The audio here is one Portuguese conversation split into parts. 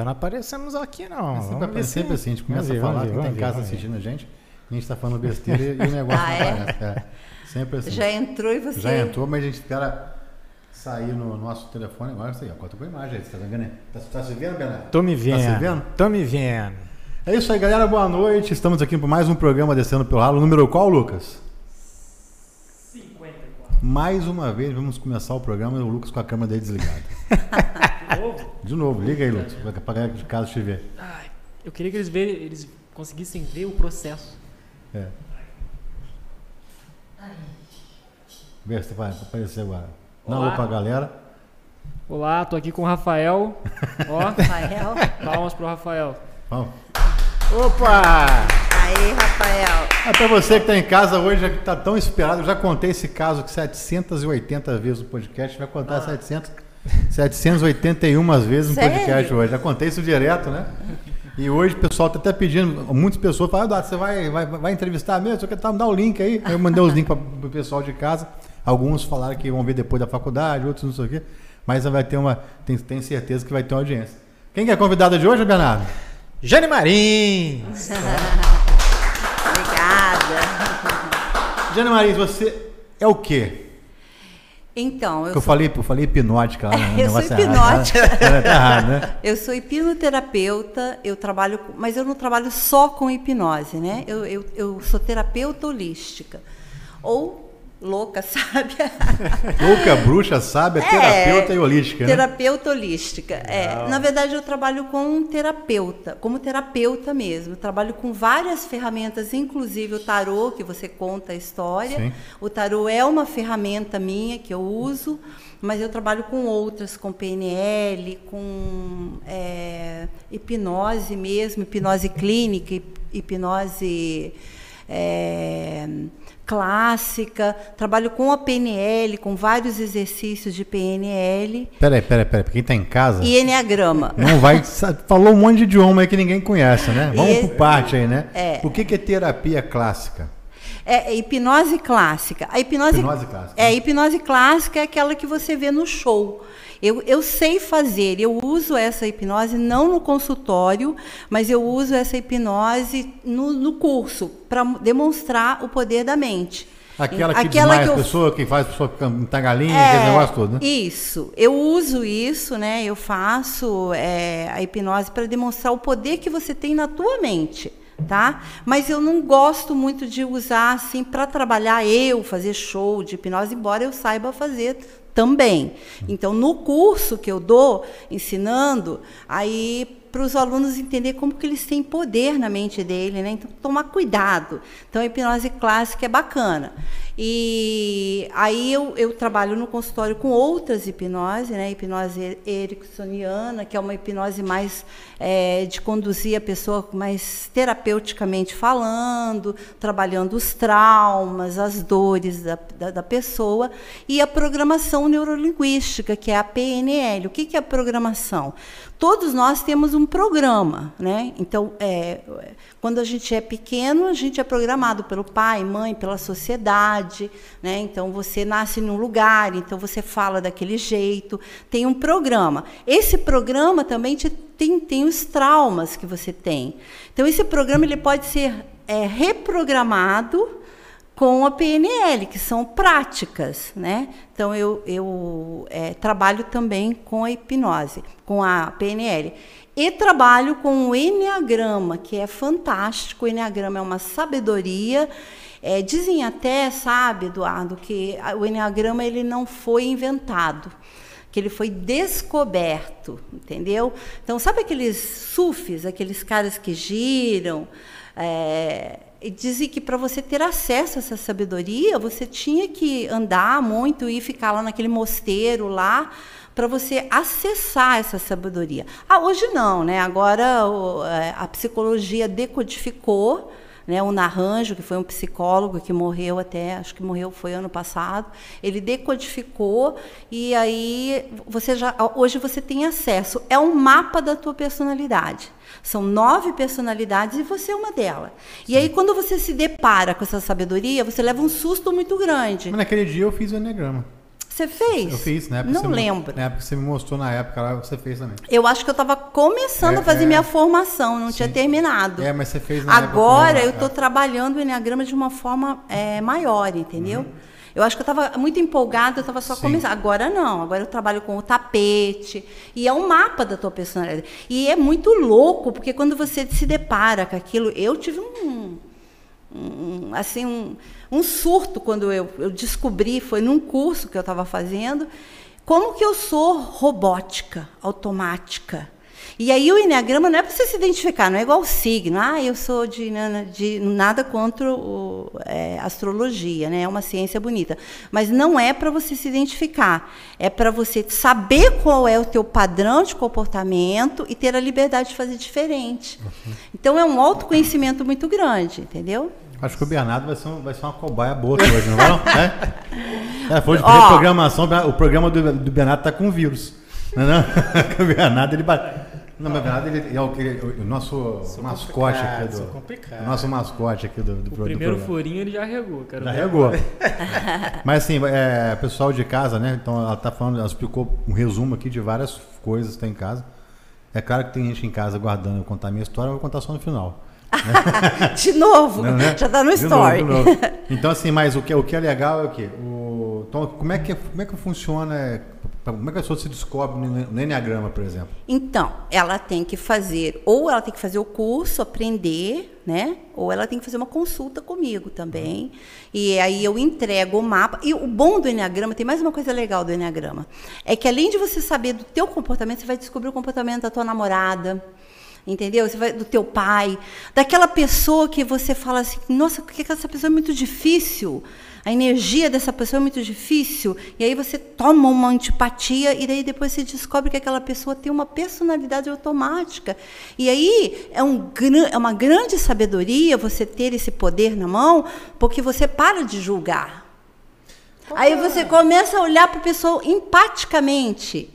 nunca não aparecemos aqui, não. É sempre, Vamos sempre assim, a gente começa vamos ver, a falar, ver, quem tá em vamos casa ver, assistindo a gente, a gente tá falando besteira e, o negócio Ah, não é? aparece. É. Sempre assim. Já entrou e você. Já entrou, mas a gente espera sair no nosso telefone agora. Isso aí, ó. Conta com a imagem aí. Você tá vendo aí? Tá, tá se vendo, Bernardo? Tô me vendo. Tá se vendo? Tô me vendo. É isso aí, galera. Boa noite. Estamos aqui para mais um programa Descendo pelo Ralo. Número qual, Lucas? 54. Mais uma vez, vamos começar o programa e o Lucas com a câmera dele desligada. De novo? De novo, liga aí, Lucas, para a galera de casa te ver. Ai, eu queria que eles, ver, eles conseguissem ver o processo. É. Vê se vai aparecer agora. Olá. alô pra galera. Olá, tô aqui com o Rafael. Ó, Rafael. palmas pro Rafael. Vamos. Opa! Aí, Rafael. Ah, pra você que tá em casa hoje, já que tá tão esperado, eu já contei esse caso que 780 vezes no podcast, vai contar Ah. 700, 781 vezes no Sério? podcast hoje. Já contei isso direto, né? E hoje o pessoal tá até pedindo, muitas pessoas falam, Eduardo, você vai, vai, vai entrevistar mesmo? Você quer tá, me dar o link aí? Aí eu mandei os links para o pessoal de casa. Alguns falaram que vão ver depois da faculdade, outros não sei o quê. Mas vai ter uma. Tem, tem certeza que vai ter uma audiência. Quem que é a convidada de hoje, Bernardo? Jane Marins! Obrigada. Jane Marins, você é o quê? Então, eu eu falei, eu falei hipnótica lá. no Eu sou negócio errado, hipnótica. né? Tá errado, né? Eu sou hipnoterapeuta, eu trabalho, mas eu não trabalho só com hipnose, né? Eu, eu, eu sou terapeuta holística. Ou louca, sabe? Louca, bruxa, sábia, terapeuta e holística, né? Terapeuta holística. É, na verdade, eu trabalho com um terapeuta, como terapeuta mesmo. Eu trabalho com várias ferramentas, inclusive o tarô, que você conta a história. Sim. O tarô é uma ferramenta minha que eu uso, mas eu trabalho com outras, com PNL, com é, hipnose mesmo, hipnose clínica, hip- hipnose é, clássica. Trabalho com a PNL, com vários exercícios de PNL Peraí, peraí, peraí. Pra quem tá em casa, e Enneagrama. não vai. Falou um monte de idioma aí que ninguém conhece, né? Vamos E- por parte aí, né? É. O que, que é terapia clássica? É, é hipnose clássica. A hipnose, Hipnose clássica, É, né? a hipnose clássica é aquela que você vê no show. Eu, eu sei fazer, eu uso essa hipnose não no consultório, mas eu uso essa hipnose no, no curso, para demonstrar o poder da mente. Aquela que Aquela desmaia que a pessoa, que faz a pessoa ficar galinha, É, aquele negócio todo, né? Isso. Eu uso isso, né? Eu faço é, a hipnose para demonstrar o poder que você tem na tua mente, tá? Mas eu não gosto muito de usar assim para trabalhar eu, fazer show de hipnose, embora eu saiba fazer também. Então, no curso que eu dou, ensinando, aí para os alunos entender como que eles têm poder na mente dele, né? Então, tomar cuidado. Então, a hipnose clássica é bacana. E aí eu, eu trabalho no consultório com outras hipnose, né? Hipnose ericksoniana, que é uma hipnose mais é, de conduzir a pessoa mais terapeuticamente falando, trabalhando os traumas, as dores da, da, da pessoa, e a programação neurolinguística, que é a PNL. O que, que é a programação? Todos nós temos um programa, né? Então, é, quando a gente é pequeno, a gente é programado pelo pai, mãe, pela sociedade, né? Então, você nasce num lugar, então você fala daquele jeito, tem um programa. Esse programa também te, tem, tem os traumas que você tem. Então, esse programa ele pode ser é, reprogramado com a PNL, que são práticas, né? Então eu, eu é, trabalho também com a hipnose, com a PNL. E trabalho com o Enneagrama, que é fantástico. O Enneagrama é uma sabedoria. É, dizem até, sabe, Eduardo, que o Enneagrama ele não foi inventado que ele foi descoberto, entendeu? Então, sabe aqueles sufis, aqueles caras que giram? É, e dizem que para você ter acesso a essa sabedoria, você tinha que andar muito e ficar lá naquele mosteiro lá para você acessar essa sabedoria. Ah, hoje não, né? Agora é, a psicologia decodificou né, o Naranjo, que foi um psicólogo que morreu até, acho que morreu foi ano passado, ele decodificou e aí você já hoje você tem acesso. É um mapa da tua personalidade. São nove personalidades e você é uma delas. E aí quando você se depara com essa sabedoria, você leva um susto muito grande. Mas naquele dia eu fiz o Enneagrama. Você fez? Eu fiz, né? Não lembro. Na época você me mostrou na época lá, você fez também. Eu acho que eu estava começando É, a fazer é. minha formação, não tinha Sim. terminado. É, mas você fez na época Agora também, eu estou né? trabalhando o Enneagrama de uma forma é, maior, entendeu? Eu acho que eu estava muito empolgada, eu estava só Sim. começando. Agora não, agora eu trabalho com o tapete. E é um mapa da tua personalidade. E é muito louco, porque quando você se depara com aquilo, eu tive um, um, assim, um, um surto quando eu, eu descobri, foi num curso que eu estava fazendo, como que eu sou robótica, automática. E aí o Enneagrama não é para você se identificar, não é igual o signo. Ah, eu sou de, de nada contra o, é, astrologia, né? É uma ciência bonita. Mas não é para você se identificar. É para você saber qual é o teu padrão de comportamento e ter a liberdade de fazer diferente. Então é um autoconhecimento muito grande, entendeu? Acho que o Bernardo vai ser, um- vai ser uma cobaia boa hoje, não vai? Não? É? É, foi de programação, o programa do, do Bernardo tá com vírus. Não, é não? o Bernardo, ele bate. Não, mas o Bernardo ele é o, que- o nosso Sou mascote aqui do. complicado. O nosso mascote aqui do, do, O do primeiro furinho ele já regou, cara. Já regou. Mas assim, é, pessoal de casa, né? Então ela tá falando, ela explicou um resumo aqui de várias coisas que tem em casa. É claro que tem gente em casa guardando eu contar a minha história, eu vou contar só no final. De novo, Não, né? já está no De novo, story. de novo. Então, assim, mas o que, o que é legal é o quê? O, então, como é que, como é que funciona, como é que a pessoa se descobre no, Enneagrama, por exemplo? Então, ela tem que fazer, ou ela tem que fazer o curso, aprender, né? Ou ela tem que fazer uma consulta comigo também. E aí eu entrego o mapa. E o bom do Enneagrama, tem mais uma coisa legal do Enneagrama, é que além de você saber do teu comportamento, você vai descobrir o comportamento da tua namorada. Entendeu? Você vai do teu pai, daquela pessoa que você fala assim, nossa, por que que essa pessoa é muito difícil? A energia dessa pessoa é muito difícil. E aí você toma uma antipatia e daí depois você descobre que aquela pessoa tem uma personalidade automática. E aí é, um, é uma grande sabedoria você ter esse poder na mão, porque você para de julgar. Aí você começa a olhar para a pessoa empaticamente.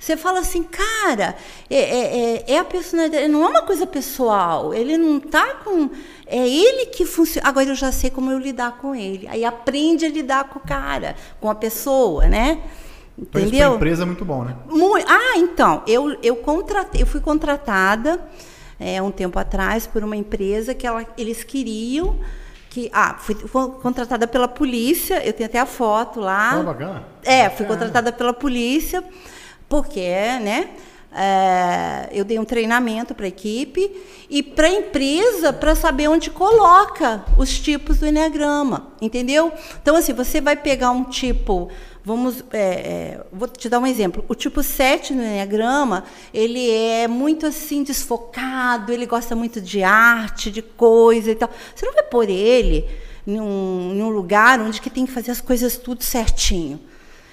Você fala assim, cara, é, é, é- é a personalidade, não é uma coisa pessoal. Ele não está com. É ele que funciona. Agora eu já sei como eu lidar com ele. Aí aprende a lidar com o cara, com a pessoa, né? Então, isso Entendeu? empresa é muito bom, né? Mui- Ah, então, eu, eu, contratei, eu fui contratada é, um tempo atrás por uma empresa que ela, eles queriam que. Ah, fui, fui contratada pela polícia, eu tenho até a foto lá. Oh, bacana. É, fui contratada pela polícia, porque, né? é, eu dei um treinamento para a equipe e para a empresa para saber onde coloca os tipos do Enneagrama, entendeu? Então, assim, você vai pegar um tipo, vamos, é, vou te dar um exemplo. O tipo 7 no Enneagrama, ele é muito assim, desfocado, ele gosta muito de arte, de coisa e tal. Você não vai pôr ele num, num lugar onde que tem que fazer as coisas tudo certinho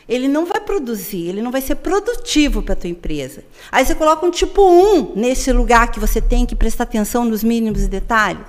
ele não vai produzir, ele não vai ser produtivo para a tua empresa. Aí você coloca um tipo 1 nesse lugar que você tem que prestar atenção nos mínimos detalhes.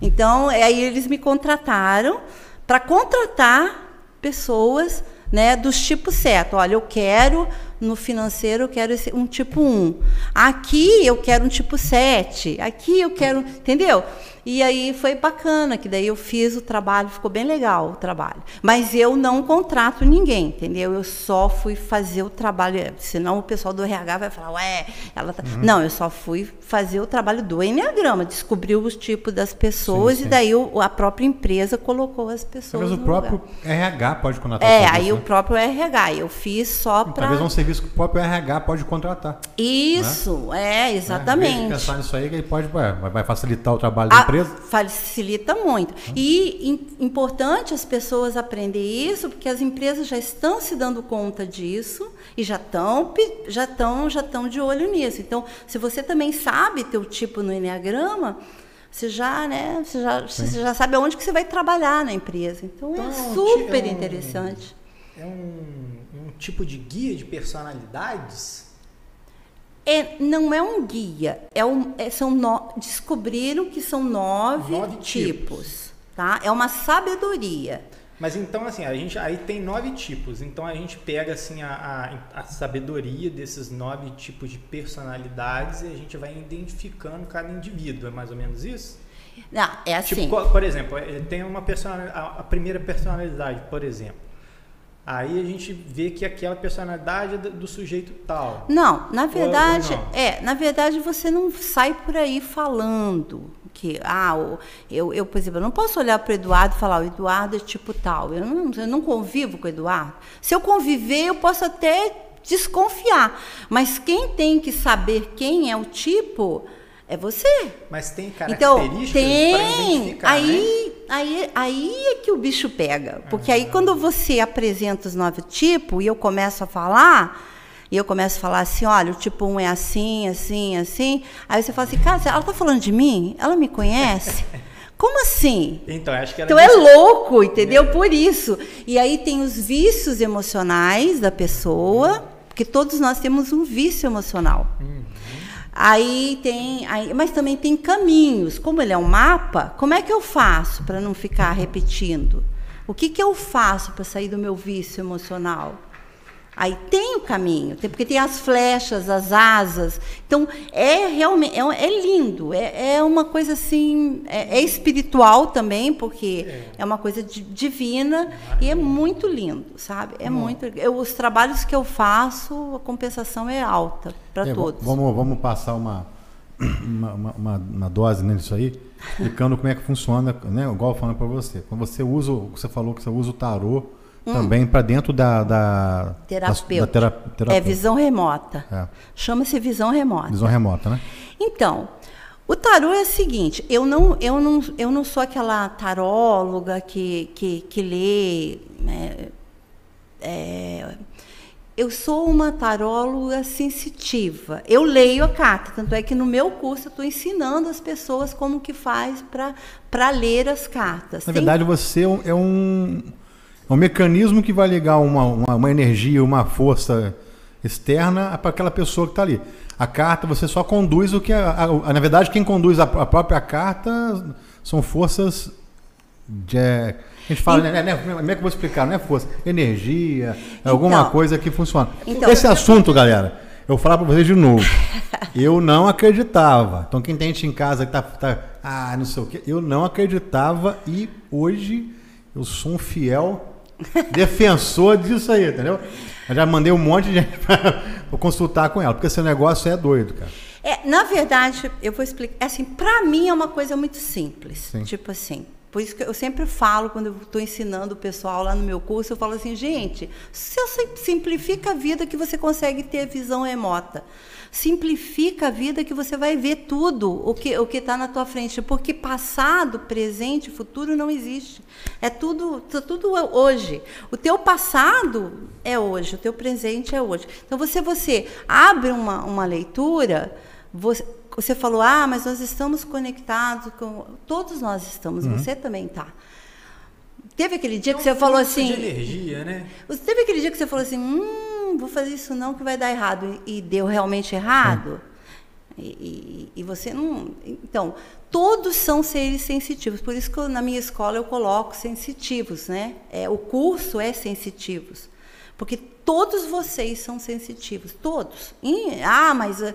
Então, é, aí eles me contrataram para contratar pessoas né, dos tipos certo. Olha, eu quero no financeiro eu quero esse, um tipo 1. Aqui eu quero um tipo 7. Aqui eu quero, entendeu? E aí foi bacana, que daí eu fiz o trabalho, ficou bem legal o trabalho. Mas eu não contrato ninguém, entendeu? Eu só fui fazer o trabalho, é, senão o pessoal do RH vai falar, ué, ela tá... Não, eu só fui fazer o trabalho do Enneagrama, descobrir os tipos das pessoas Sim, sim. e daí o- a própria empresa colocou as pessoas Talvez o próprio lugar. RH pode contratar É, aí o né? próprio RH, eu fiz só para Talvez é um serviço que o próprio RH pode contratar. Isso, é, Né? Vez de exatamente. pensar nisso aí, que ele pode, vai vai facilitar o trabalho da Ah, empresa. Facilita muito. E im- importante as pessoas aprender isso, porque as empresas já estão se dando conta disso e já estão já estão já estão de olho nisso. Então, se você também sabe teu tipo no enneagrama, você já, né, você já, você já sabe aonde que você vai trabalhar na empresa. Então, Então, é é um ti- super é um- interessante. É um, um tipo de guia de personalidades? É, não é um guia, é um, é- são no- descobriram que são nove, Nove tipos. tipos, tá? É uma sabedoria. Mas então, assim, a gente aí tem nove tipos. Então a gente pega assim a, a, a sabedoria desses nove tipos de personalidades e a gente vai identificando cada indivíduo. É mais ou menos isso? Não, é assim. Tipo, por exemplo, eh, tem uma personalidade, a primeira personalidade, por exemplo. Aí a gente vê que aquela personalidade é do, do sujeito tal. Não, na verdade, não? é, na verdade você não sai por aí falando que, ah, eu, eu, por exemplo, eu não posso olhar para o Eduardo e falar, o Eduardo é tipo tal. Eu não, eu não convivo com o Eduardo. Se eu conviver, eu posso até desconfiar. Mas quem tem que saber quem é o tipo é você. Mas tem Então, características para tem. identificar, né? Aí, aí, aí é que o bicho pega. Porque aí, quando você apresenta os nove tipos e eu começo a falar, e eu começo a falar assim: olha, o tipo 1 é assim, assim, assim. Aí você fala assim: cara, ela está falando de mim? Ela me conhece? Como assim? Então, acho que Então é louco, entendeu? Por isso. E aí tem os vícios emocionais da pessoa, porque todos nós temos um vício emocional. Aí tem, aí, mas também tem caminhos. Como ele é um mapa, como é que eu faço para não ficar repetindo? O que, que eu faço para sair do meu vício emocional? Aí tem o caminho, porque tem as flechas, as asas. Então, é realmente é, é lindo, é, é uma coisa assim, é, é espiritual também, porque é, uma coisa di- divina e é muito lindo, sabe? É muito. Eu, os trabalhos que eu faço, a compensação é alta para É, todos. Vamos, vamos passar uma, uma, uma, uma- dose nisso aí, explicando como é que funciona, né? Igual eu falando para você. Quando você usa, o- você falou que você usa o tarô também para dentro da, da, da, Terapêutico. da tera- É visão remota. É. Chama-se visão remota. Visão remota, né? Então, o tarô é o seguinte, eu não, eu não, eu não sou aquela taróloga que, que, que lê. né, é, eu sou uma taróloga sensitiva. Eu leio a carta, tanto é que no meu curso eu estou ensinando as pessoas como que faz para ler as cartas. Na Tem- verdade, você é um, é um, é mecanismo que vai ligar uma, uma, uma energia, uma força externa para aquela pessoa que está ali. A carta, você só conduz o que. A, a- a- na verdade, quem conduz a, a própria carta são forças de. é, A gente fala, né, né, Como é que eu vou explicar? Não é força, energia, é alguma Então. coisa que funciona. Então. Esse assunto, galera, eu vou falar para vocês de novo. Eu não acreditava. Então, quem tem gente em casa que tá, tá. Ah, não sei o quê. Eu não acreditava e hoje eu sou um fiel defensor disso aí, entendeu? Eu já mandei um monte de gente para consultar com ela, porque esse negócio é doido, cara. É, na verdade, eu vou explicar. Assim, para mim é uma coisa muito simples. Sim. Tipo assim. Por isso que eu sempre falo, quando eu estou ensinando o pessoal lá no meu curso, eu falo assim, gente, se você simplifica a vida que você consegue ter visão remota. Simplifica a vida que você vai ver tudo o que o que está na tua frente, porque passado, presente, futuro não existe. É tudo, tá tudo hoje. O teu passado é hoje, o teu presente é hoje. Então você você abre uma, uma leitura, você, você falou, ah, mas nós estamos conectados com. Todos nós estamos, você também está. Teve aquele dia que você É um falou fluxo assim. de energia, né? Você teve aquele dia que você falou assim, hum, vou fazer isso não que vai dar errado. E deu realmente errado? E, e- e você não. Então, todos são seres sensitivos. Por isso que eu, na minha escola eu coloco sensitivos, né? É, o curso é sensitivos. Porque todos vocês são sensitivos. Todos. E- ah, mas. ah,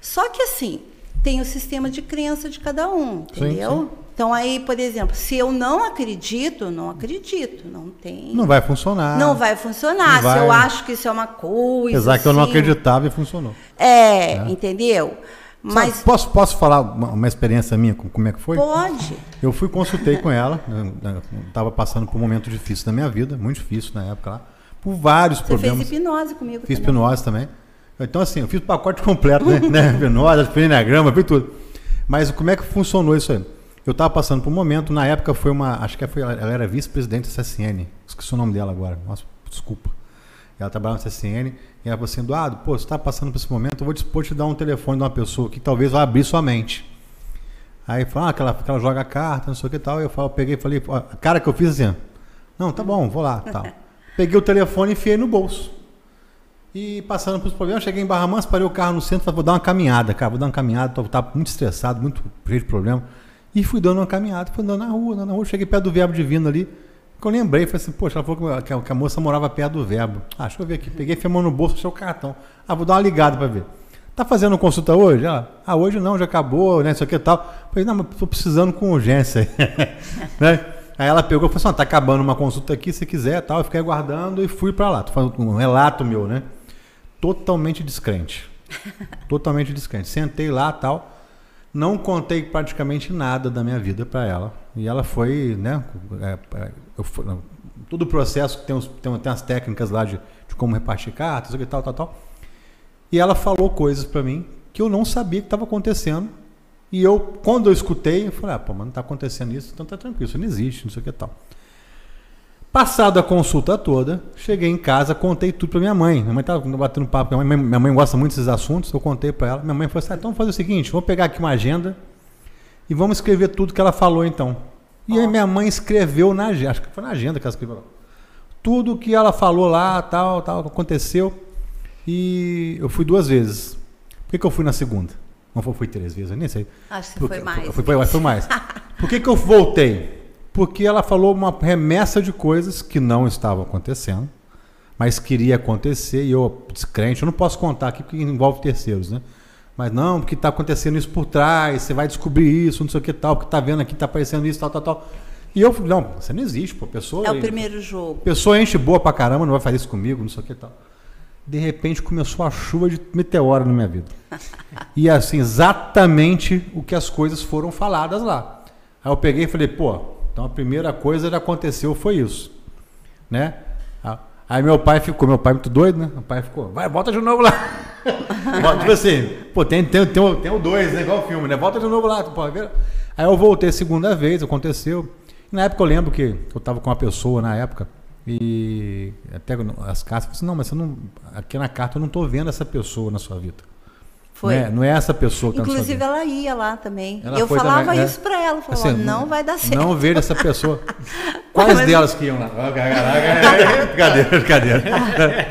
Só que assim, tem o sistema de crença de cada um, Sim, entendeu? sim. Então aí, por exemplo, se eu não acredito, não acredito. Não tem. Não vai funcionar. Não vai funcionar. Não Se eu vai. acho que isso é uma coisa. Apesar que eu não assim, acreditava e funcionou. É, entendeu? Mas Sabe, posso, posso falar uma, uma experiência minha, com- como é que foi? pode. Eu fui consultei com ela, estava passando por um momento difícil na minha vida, muito difícil na época lá, por vários Você problemas. fez hipnose comigo Fiz também. hipnose também. Então, assim, eu fiz o pacote completo, né? né? Hipnose, fiz enagrama, fiz tudo. Mas como é que funcionou isso aí? Eu estava passando por um momento, na época foi uma. Acho que foi, ela era vice-presidente da CSN. Esqueci o nome dela agora. Nossa, desculpa. Ela trabalhava na CSN e ela falou assim: Eduardo, pô, você está passando por esse momento, eu vou dispor te dar um telefone de uma pessoa que talvez vai abrir sua mente. Aí fala ah, que, ela, que ela joga carta, não sei o que e tal. Eu, falo, eu peguei e falei, a cara que eu fiz assim, não, tá bom, vou lá, tal. Peguei o telefone e enfiei no bolso. E passando pelos problemas, cheguei em Barra Mansa, parei o carro no centro, falei, vou dar uma caminhada, cara, vou dar uma caminhada, tô, tava muito estressado, muito cheio de problema. E fui dando uma caminhada, fui andando na rua, andando na rua, cheguei perto do verbo divino ali, que eu lembrei, falei assim, poxa, ela falou que a, que a moça morava perto do verbo. Ah, deixa eu ver aqui, peguei, mão no bolso, achei o cartão. Ah, vou dar uma ligada para ver. Tá fazendo consulta hoje? Ela, ah, hoje não, já acabou, né, isso aqui e tal. Falei, não, mas tô precisando com urgência. né? Aí ela pegou e falou assim: ó, tá acabando uma consulta aqui, se quiser tal. Eu fiquei aguardando e fui pra lá. Tô falando um relato meu, né? Totalmente descrente. Totalmente descrente. Sentei lá tal. Não contei praticamente nada da minha vida pra ela. E ela foi, né? é, é, eu todo o processo tem, uns, tem, tem umas técnicas lá de, de como repartir cartas, e tal, tal, tal. E ela falou coisas pra mim que eu não sabia que estava acontecendo. E eu, quando eu escutei, eu falei, ah, pô, mas não tá acontecendo isso, então tá tranquilo, isso não existe, não sei o que tal. Passado a consulta toda, cheguei em casa, contei tudo pra minha mãe. Minha mãe tava batendo papo, minha mãe, minha mãe gosta muito desses assuntos, eu contei pra ela. Minha mãe falou assim, ah, então vamos fazer o seguinte, vamos pegar aqui uma agenda e vamos escrever tudo que ela falou então. E aí minha mãe escreveu na agenda, acho que foi na agenda que ela escreveu. Tudo que ela falou lá, tal, tal, aconteceu. E eu fui duas vezes. Por que, que eu fui na segunda? Não foi, fui três vezes, eu nem sei. Acho que Porque- foi mais. Foi, foi, foi mais. Por que, que eu voltei? Porque ela falou uma remessa de coisas que não estavam acontecendo, mas queria acontecer e eu, descrente, eu não posso contar aqui porque envolve terceiros, né? Mas não, porque está acontecendo isso por trás, você vai descobrir isso, não sei o que tal, porque tá vendo aqui, tá aparecendo isso, tal, tal, tal. E eu falei, não, você não existe, pô, pessoa. É o primeiro jogo. Pessoa enche boa pra caramba, não vai fazer isso comigo, não sei o que tal. De repente começou a chuva de meteoro na minha vida. E assim, exatamente o que as coisas foram faladas lá. Aí eu peguei e falei, pô, então a primeira coisa que aconteceu foi isso. Né? Aí meu pai ficou, meu pai é muito doido, né? Meu pai ficou, vai, volta de novo lá. Volta, tipo assim, pô, tem, tem, tem, tem o dois, né? Igual o filme, né? Volta de novo lá. tu pode ver. Aí eu voltei segunda vez, aconteceu. Na época eu lembro que eu tava com uma pessoa na época, e até as cartas, eu falei assim, não, mas você não, aqui na carta eu não tô vendo essa pessoa na sua vida. Foi. Não é, não é essa pessoa que Inclusive, ela ia lá também. Ela eu falava também, né? isso pra ela. Falava, Assim, não vai dar certo. Não vejo essa pessoa. Quais Mas- delas que iam lá? Ah, brincadeira, brincadeira.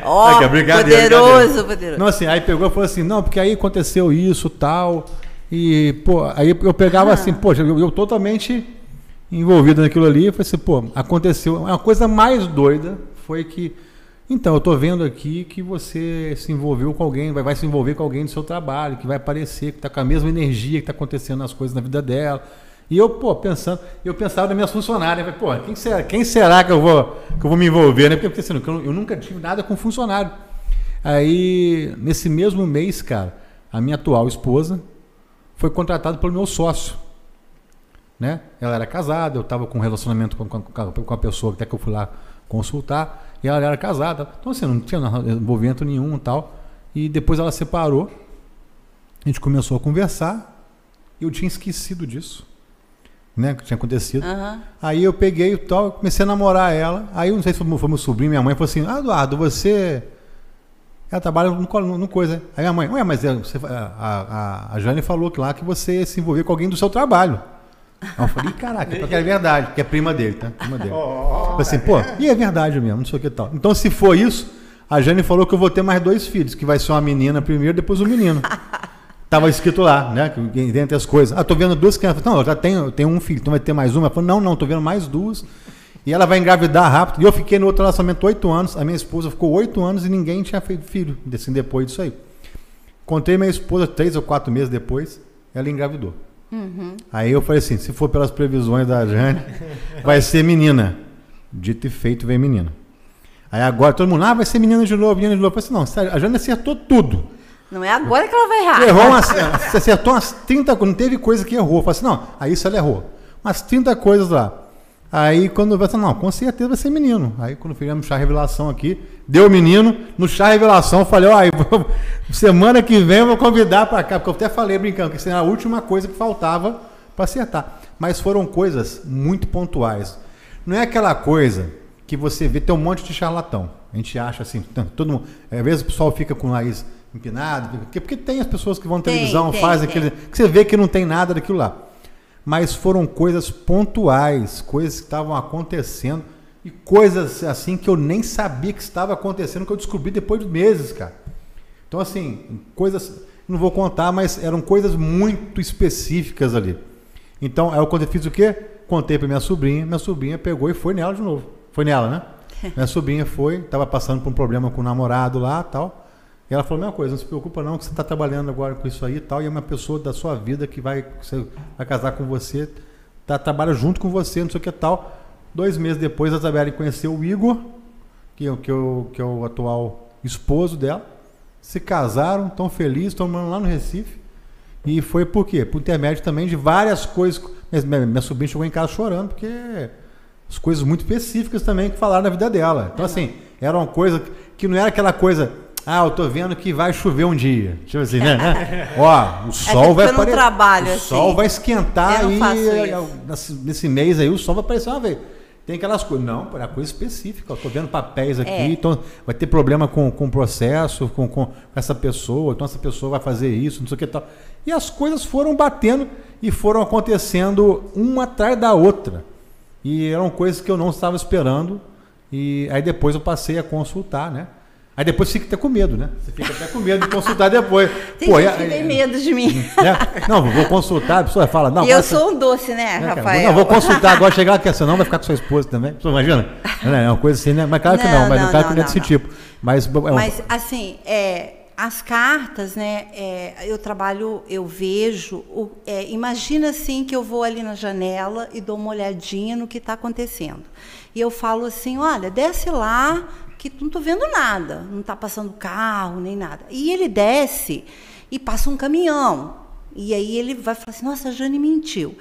Ó, Aqui, é brincadeira, poderoso, poderoso. Não, assim, aí pegou e falou assim, não, porque aí aconteceu isso, tal, e, pô, aí eu pegava Ah. assim, poxa, eu, eu totalmente envolvido naquilo ali, eu falei assim, pô, aconteceu, a coisa mais doida foi que, então, eu tô vendo aqui que você se envolveu com alguém, vai, vai se envolver com alguém do seu trabalho, que vai aparecer, que tá com a mesma energia que tá acontecendo nas coisas na vida dela, e eu, pô, pensando, eu pensava nas minhas funcionárias, eu falei, pô, quem será, quem será que eu vou, que eu vou me envolver, né, porque, porque assim, eu, eu nunca tive nada com funcionário, Aí, nesse mesmo mês, cara, a minha atual esposa foi contratada pelo meu sócio. Né? Ela era casada, eu estava com um relacionamento com, com, com a pessoa até que eu fui lá consultar, e ela era casada. Então, assim, não tinha envolvimento nenhum e tal. E depois ela separou, a gente começou a conversar, e eu tinha esquecido disso, né? Que tinha acontecido. Aham. Aí eu peguei e tal, comecei a namorar ela. Aí eu não sei se foi meu, foi meu sobrinho, minha mãe falou assim: Ah, Eduardo, você. Ela trabalha no, no, no coisa. Aí a mãe, ué, mas é, você, a, a, a Jane falou que lá que você se envolveu com alguém do seu trabalho. Aí eu falei, caraca, porque é verdade, porque é prima dele, tá? Prima dele. Falei assim, pô, e é verdade mesmo, não sei o que tal. Então, se for isso, a Jane falou que eu vou ter mais dois filhos, que vai ser uma menina primeiro, depois um menino. Tava escrito lá, né? Dentre as coisas. Ah, tô vendo duas crianças. Não, eu já tenho, eu tenho um filho, então vai ter mais uma. Ela falou, não, não, tô vendo mais duas. E ela vai engravidar rápido. E eu fiquei no outro relacionamento oito anos. A minha esposa ficou oito anos e ninguém tinha feito filho assim, depois disso aí. Contei minha esposa três ou quatro meses depois, ela engravidou. Aí eu falei assim: se for pelas previsões da Jane, vai ser menina. Dito e feito, vem menina. Aí agora todo mundo, ah, vai ser menina de novo, menina de novo. Eu falei assim: não, sério, a Jane acertou tudo. Não é agora que ela vai errar. Errou umas, você acertou umas 30 coisas, não teve coisa que errou. Eu falei assim, não, aí isso ela errou. Umas 30 coisas lá. Aí quando eu falei assim, não, com certeza vai ser menino. Aí quando fizemos chá revelação aqui, deu menino. No chá revelação eu falei, ó, semana que vem eu vou convidar para cá, porque eu até falei brincando que isso era a última coisa que faltava para acertar. Mas foram coisas muito pontuais. Não é aquela coisa que você vê, tem um monte de charlatão. A gente acha assim, todo mundo. Às vezes o pessoal fica com o nariz empinado, porque, porque tem as pessoas que vão na Tem, televisão, tem, fazem tem. aquele. que você vê que não tem nada daquilo lá. Mas foram coisas pontuais, coisas que estavam acontecendo e coisas assim que eu nem sabia que estava acontecendo, que eu descobri depois de meses, cara. Então, assim, coisas. Não vou contar, mas eram coisas muito específicas ali. Então, aí eu fiz o quê? Contei para minha sobrinha, minha sobrinha pegou e foi nela de novo. Foi nela, né? minha sobrinha foi, estava passando por um problema com o namorado lá tal. E ela falou a mesma coisa, não se preocupa não, que você está trabalhando agora com isso aí e tal, e é uma pessoa da sua vida que vai, que vai casar com você, tá, trabalha junto com você, não sei o que tal. Dois meses depois, a Isabelle conheceu o Igor, que, é o- que, é o- que é o atual esposo dela. Se casaram, estão felizes, estão morando lá no Recife. E foi por quê? Por intermédio também de várias coisas. Minha, minha- minha sobrinha chegou em casa chorando, porque as coisas muito específicas também que falaram na vida dela. Então, assim, era uma coisa que não era aquela coisa. Ah, eu tô vendo que vai chover um dia. Tipo assim, né? né? Ó, o sol que vai eu não apare- trabalho O assim. sol vai esquentar e isso. nesse, nesse mês aí o sol vai aparecer uma vez. Tem aquelas coisas. Não, é coisa específica. Eu tô vendo papéis aqui, É. então vai ter problema com, com o processo, com, com essa pessoa, então essa pessoa vai fazer isso, não sei o que tal. E as coisas foram batendo e foram acontecendo uma atrás da outra. E eram coisas que eu não estava esperando. E aí depois eu passei a consultar, né? Aí depois fica até com medo, né? Você fica até com medo de consultar depois. Tem Pô, gente e- que tem medo de mim. né? Não, vou consultar, a pessoa fala, não, e eu sou um doce, né, né? Rafael? Não, vou consultar agora, chegar aqui, senão vai ficar com sua esposa também. Você imagina? É uma coisa assim, né? Mas claro que não, Não, mas não, não, claro não, que não é não, desse não. tipo. Mas, é um- Mas, assim, é, as cartas, né? é, eu trabalho, eu vejo. o- é, imagina assim que eu vou ali na janela e dou uma olhadinha no que está acontecendo. E eu falo assim: olha, desce lá, que não estou vendo nada, não está passando carro nem nada. E ele desce e passa um caminhão. E aí ele vai falar assim, nossa, a Jane mentiu.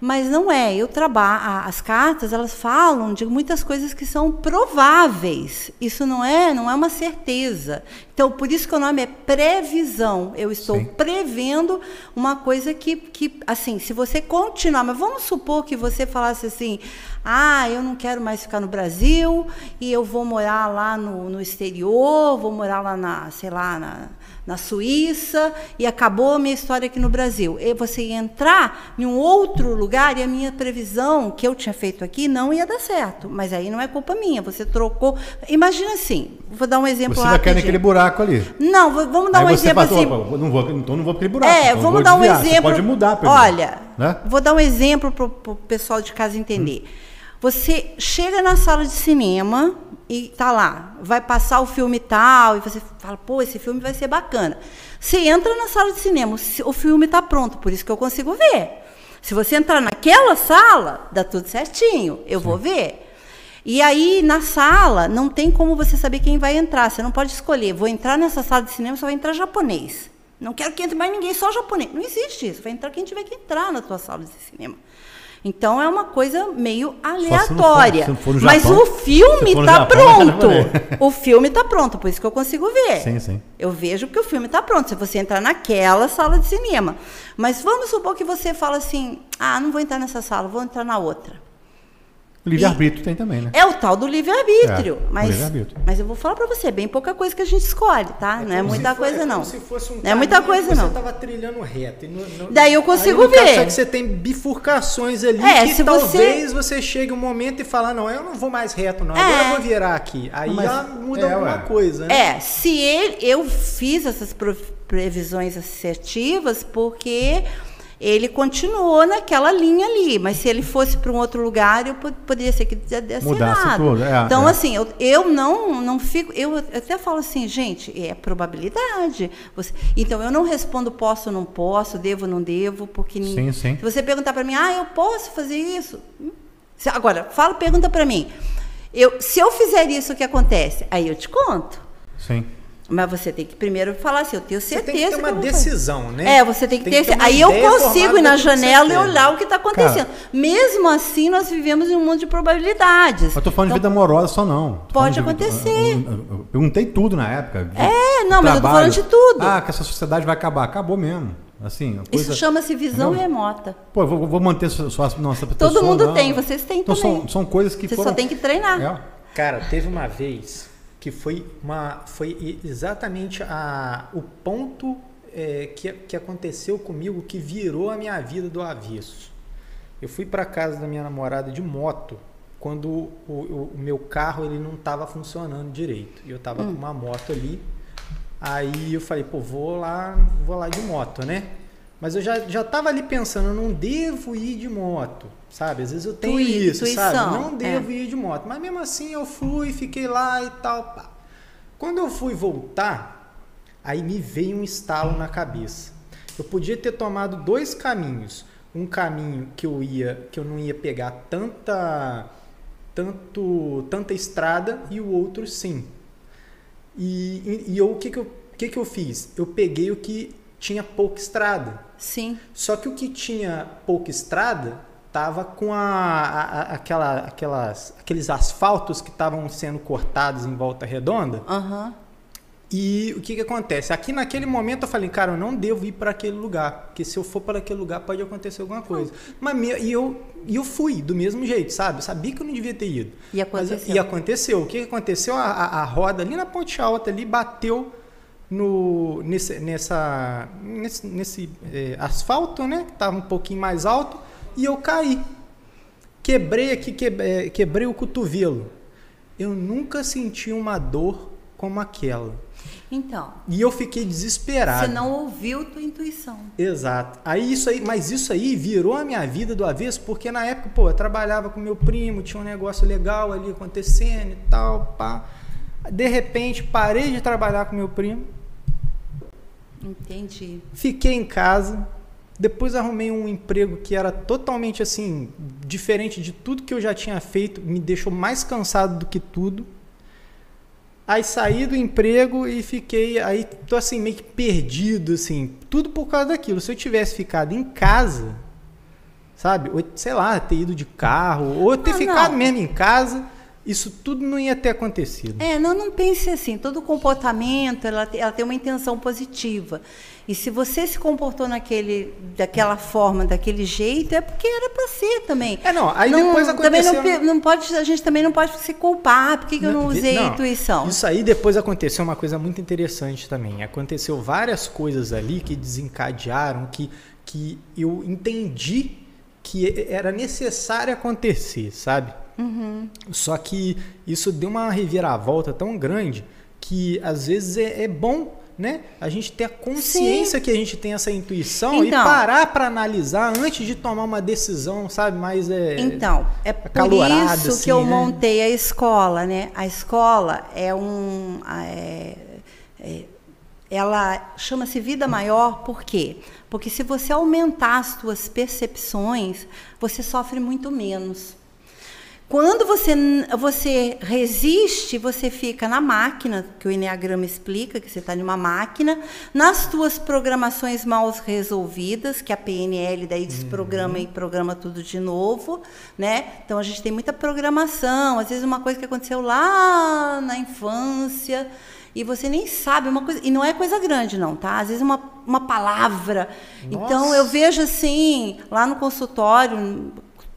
Mas não é, eu trabalho, as cartas, elas falam de muitas coisas que são prováveis. Isso não é, não é uma certeza. Então, por isso que o nome é previsão. Eu estou Sim. prevendo uma coisa que, que, assim, se você continuar, mas vamos supor que você falasse assim, ah, eu não quero mais ficar no Brasil e eu vou morar lá no, no exterior, vou morar lá na, sei lá, na, na Suíça e acabou a minha história aqui no Brasil. E você ia entrar em um outro lugar e a minha previsão que eu tinha feito aqui não ia dar certo. Mas aí não é culpa minha, você trocou. Imagina assim, vou dar um exemplo Você vai cair naquele buraco ali. Não, vamos dar Aí um exemplo fala, assim. "Opa, não vou, então não vou para aquele buraco. É, então vamos dar um desviar." Você exemplo. pode mudar, Olha, exemplo, né? vou dar um exemplo para o pessoal de casa entender. Você chega na sala de cinema e tá lá, vai passar o filme tal, e você fala, pô, esse filme vai ser bacana. Você entra na sala de cinema, o filme está pronto, por isso que eu consigo ver. Se você entrar naquela sala, dá tudo certinho, eu vou ver. E aí, na sala, não tem como você saber quem vai entrar. Você não pode escolher. Vou entrar nessa sala de cinema, só vai entrar japonês. Não quero que entre mais ninguém, só japonês. Não existe isso. Vai entrar quem tiver que entrar na tua sala de cinema. Então é uma coisa meio for- aleatória. for no Mas Japão. o filme for está Japão, pronto. O filme está pronto, por isso que eu consigo ver. Sim, sim. Eu vejo que o filme está pronto. Se você entrar naquela sala de cinema. Mas vamos supor que você fala assim: ah, não vou entrar nessa sala, vou entrar na outra. O livre-arbítrio tem também, né? É o tal do livre-arbítrio. É, mas, livre-arbítrio. mas eu vou falar para você, é bem pouca coisa que a gente escolhe, tá? não é muita for- coisa, como não. se fosse um não é muita coisa, que não. Você estava trilhando reto. e no- no- Daí eu consigo aí no caso, ver. Só que você tem bifurcações ali É, que se talvez você... chegue um momento e fala, não, eu não vou mais reto, não. É. Agora eu vou virar aqui. Aí Mas- muda é, alguma ué. coisa, né? É, se ele, eu fiz essas previsões assertivas porque ele continuou naquela linha ali, mas se ele fosse para um outro lugar, eu po- poderia ser que desse Mudasse tudo, é, então, é. assim, eu, eu não, não fico. Eu até falo assim, gente, é probabilidade. Você- então, eu não respondo posso ou não posso, devo ou não devo, porque Sim, sim. se você perguntar para mim, ah, eu posso fazer isso? Agora, fala, pergunta para mim. Eu, se eu fizer isso, o que acontece? Aí eu te conto. Sim. Mas você tem que primeiro falar assim, eu tenho Você certeza tem que ter que uma fazer. decisão, né? É, você tem que ter. uma aí eu consigo ir na que você janela e olhar o que está acontecendo. Mesmo assim, nós vivemos em um mundo de probabilidades. Eu tô falando de vida Então, amorosa só não. Tô Pode de- acontecer. Eu, eu- eu perguntei tudo na época. de É, não, mas eu tô trabalho. falando de tudo. Ah, que essa sociedade vai acabar. Acabou mesmo. Assim, a coisa... Isso chama-se visão Entendeu? remota. Pô, eu vou, vou manter só, só a nossa Todo pessoa, mundo não. tem, vocês têm então, também. São, são coisas que Você foram... só tem que treinar. É. Cara, teve uma vez que foi uma foi exatamente a, o ponto é, que, que aconteceu comigo que virou a minha vida do avesso. Eu fui para casa da minha namorada de moto quando o, o- o meu carro ele não estava funcionando direito. E eu estava com uma moto ali. Aí eu falei, pô, vou lá, vou lá de moto, né? Mas eu já, já tava ali pensando, eu não devo ir de moto, sabe? Às vezes eu tenho Tui- isso, sabe? intuição, Não devo é. ir de moto. Mas mesmo assim eu fui, fiquei lá e tal. pá. Quando eu fui voltar, aí me veio um estalo na cabeça. Eu podia ter tomado dois caminhos. Um caminho que eu ia, que eu não ia pegar tanta tanto tanta estrada e o outro sim. E, e, e eu, o que que eu, que que eu fiz? Eu peguei o que tinha pouca estrada. Sim. Só que o que tinha pouca estrada tava com a, a- aquela, aquelas, aqueles asfaltos que estavam sendo cortados em volta redonda. Aham. E o que, que acontece? Aqui naquele momento eu falei, cara, eu não devo ir para aquele lugar, porque se eu for para aquele lugar pode acontecer alguma coisa. Mas me- e eu, e eu fui do mesmo jeito, sabe? Eu sabia que eu não devia ter ido. E Mas- aconteceu. e aconteceu. O que, que aconteceu? A, a- a roda ali na ponte alta ali bateu no, nesse, nessa, nesse, nesse, eh, asfalto, né? Que tava um pouquinho mais alto, e eu caí. Quebrei aqui, que- eh, quebrei o cotovelo. Eu nunca senti uma dor como aquela. Então, E eu fiquei desesperado. você não ouviu tua intuição. Exato. Aí isso aí, mas isso aí virou a minha vida do avesso, porque na época, pô, eu trabalhava com meu primo, tinha um negócio legal ali acontecendo e tal, pá. De repente, parei de trabalhar com meu primo, Entendi. fiquei em casa, depois arrumei um emprego que era totalmente assim, diferente de tudo que eu já tinha feito, me deixou mais cansado do que tudo. Aí saí do emprego e fiquei, aí tô assim meio que perdido assim, tudo por causa daquilo. Se eu tivesse ficado em casa, sabe, ou, sei lá, ter ido de carro, ou ter ficado não. mesmo em casa, isso tudo não ia ter acontecido. É, não, não pense assim. Todo comportamento, ela, ela tem uma intenção positiva. E se você se comportou naquele, daquela forma, daquele jeito, é porque era para ser também. É, não, aí Não- depois também aconteceu... não, pe- não pode, a gente também não pode se culpar. Por que, que eu não usei a não, intuição? Isso aí depois aconteceu uma coisa muito interessante também. Aconteceu várias coisas ali que desencadearam, que, que eu entendi que era necessário acontecer, sabe? Uhum. Só que isso deu uma reviravolta tão grande que às vezes é, é bom. Né? A gente ter a consciência que a gente tem essa intuição e Então. parar para analisar antes de tomar uma decisão, sabe? Mais é, Então, é por isso assim, que eu né? montei a escola, né? A escola é um. é- é- ela chama-se vida maior, por quê? Porque se você aumentar as suas percepções, você sofre muito menos. Quando você, você resiste, você fica na máquina, que o Enneagrama explica, que você está numa máquina, nas tuas programações mal resolvidas, que a PNL daí desprograma e programa tudo de novo, né? Então a gente tem muita programação, às vezes uma coisa que aconteceu lá na infância, e você nem sabe uma coisa, e não é coisa grande não, tá? Às vezes uma, uma palavra. Então Nossa. eu vejo assim, lá no consultório,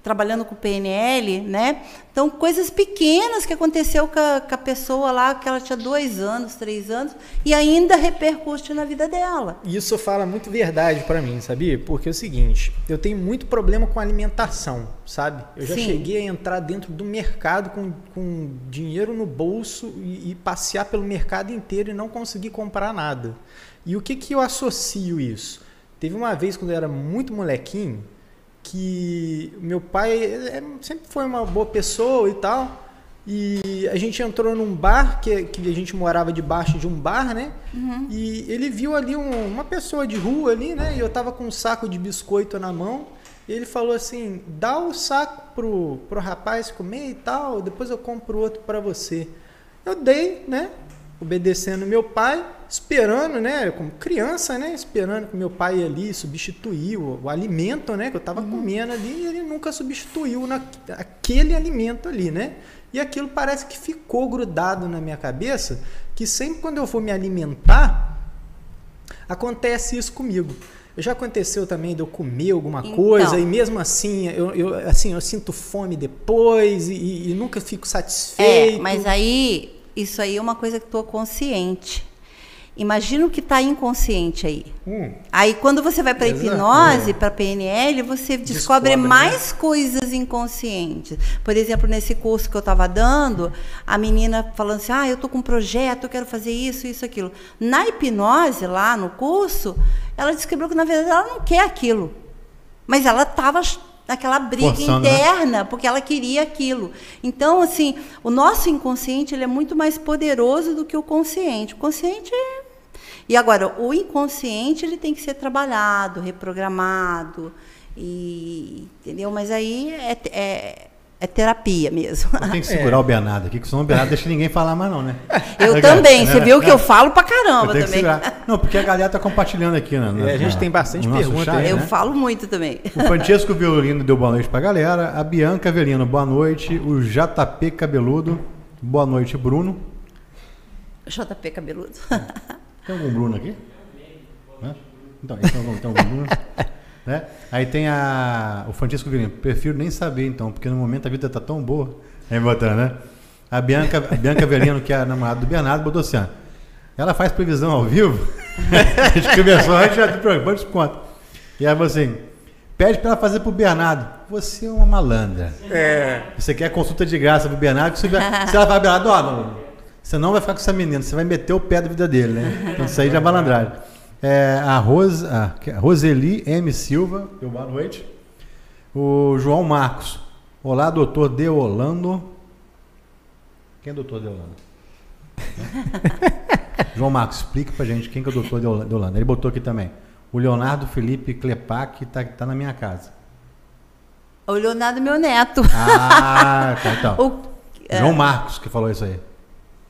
trabalhando com PNL, né? Então, coisas pequenas que aconteceu com a, com a pessoa lá, que ela tinha dois anos, três anos, e ainda repercute na vida dela. Isso fala muito verdade pra mim, sabia? Porque é o seguinte, eu tenho muito problema com alimentação, sabe? Eu já Sim. cheguei a entrar dentro do mercado com, com dinheiro no bolso e, e passear pelo mercado inteiro e não conseguir comprar nada. E o que, que eu associo isso? Teve uma vez quando eu era muito molequinho que meu pai é, sempre foi uma boa pessoa e tal. E a gente entrou num bar, que, que a gente morava debaixo de um bar, né? E ele viu ali um- uma pessoa de rua ali, né? E eu tava com um saco de biscoito na mão. E ele falou assim: dá o saco pro, pro rapaz comer e tal, depois eu compro outro para você. Eu dei, né? Obedecendo meu pai, esperando, né? Como criança, né? Esperando que meu pai ali substituir o, o alimento, né? Que eu tava comendo ali, e ele nunca substituiu na, aquele alimento ali, né? E aquilo parece que ficou grudado na minha cabeça, que sempre quando eu for me alimentar, acontece isso comigo. Já aconteceu também de eu comer alguma Então. coisa e mesmo assim eu, eu- assim, eu sinto fome depois e, e nunca fico satisfeito. É, mas aí, isso aí é uma coisa que é consciente. Imagina o que está inconsciente aí. Hum, Aí, quando você vai para hipnose, para PNL, você descobre, Descobre, né? mais coisas inconscientes. Por exemplo, nesse curso que eu estava dando, a menina falando assim: ah, eu estou com um projeto, eu quero fazer isso, isso, aquilo. Na hipnose, lá no curso, ela descobriu que, na verdade, ela não quer aquilo. Mas ela estava naquela briga Forçando, né? interna, porque ela queria aquilo. Então, assim, o nosso inconsciente ele é muito mais poderoso do que o consciente. O consciente é e agora, o inconsciente ele tem que ser trabalhado, reprogramado, e, entendeu? Mas aí é, é- é terapia mesmo. Tem que segurar o Bernardo aqui, que senão o Bernardo deixa ninguém falar mais não, né? Eu É, também. né? Você viu que eu falo pra caramba também. segurar. Não, porque a galera tá compartilhando aqui, né? É, a gente tem bastante pergunta chat, Eu né? falo muito também. O Francesco Violino deu boa noite pra galera. A Bianca Avelino, boa noite. O JP Cabeludo, boa noite, Bruno. JP cabeludo. Tem algum Bruno aqui? Então, então, então, então algum Bruno. né? Aí tem a, o Francisco Violino. Prefiro nem saber, então, porque no momento a vida tá tão boa. Aí botando, né? A Bianca, a Bianca Avelino, que é a namorada do Bernardo, botou assim: ó, ela faz previsão ao vivo. a gente começou antes do programa, depois conta. E aí falou assim: pede pra ela fazer pro Bernardo. Você é uma malandra. É. Você quer consulta de graça pro Bernardo? Se, se ela vai, Bernardo, ó, não, você não vai ficar com essa menina, você vai meter o pé da vida dele, né? Então isso aí já é malandragem. É, a, Rose, a que é? Roseli M. Silva, deu boa noite. O João Marcos. Olá, doutor Deolando. Quem é o doutor Deolando? João Marcos, explica pra gente quem que é o doutor Deola- Deolando. Ele botou aqui também. O Leonardo Felipe Klepak tá, tá na minha casa. O Leonardo, meu neto. Ah, tá então. O- é. João Marcos que falou isso aí.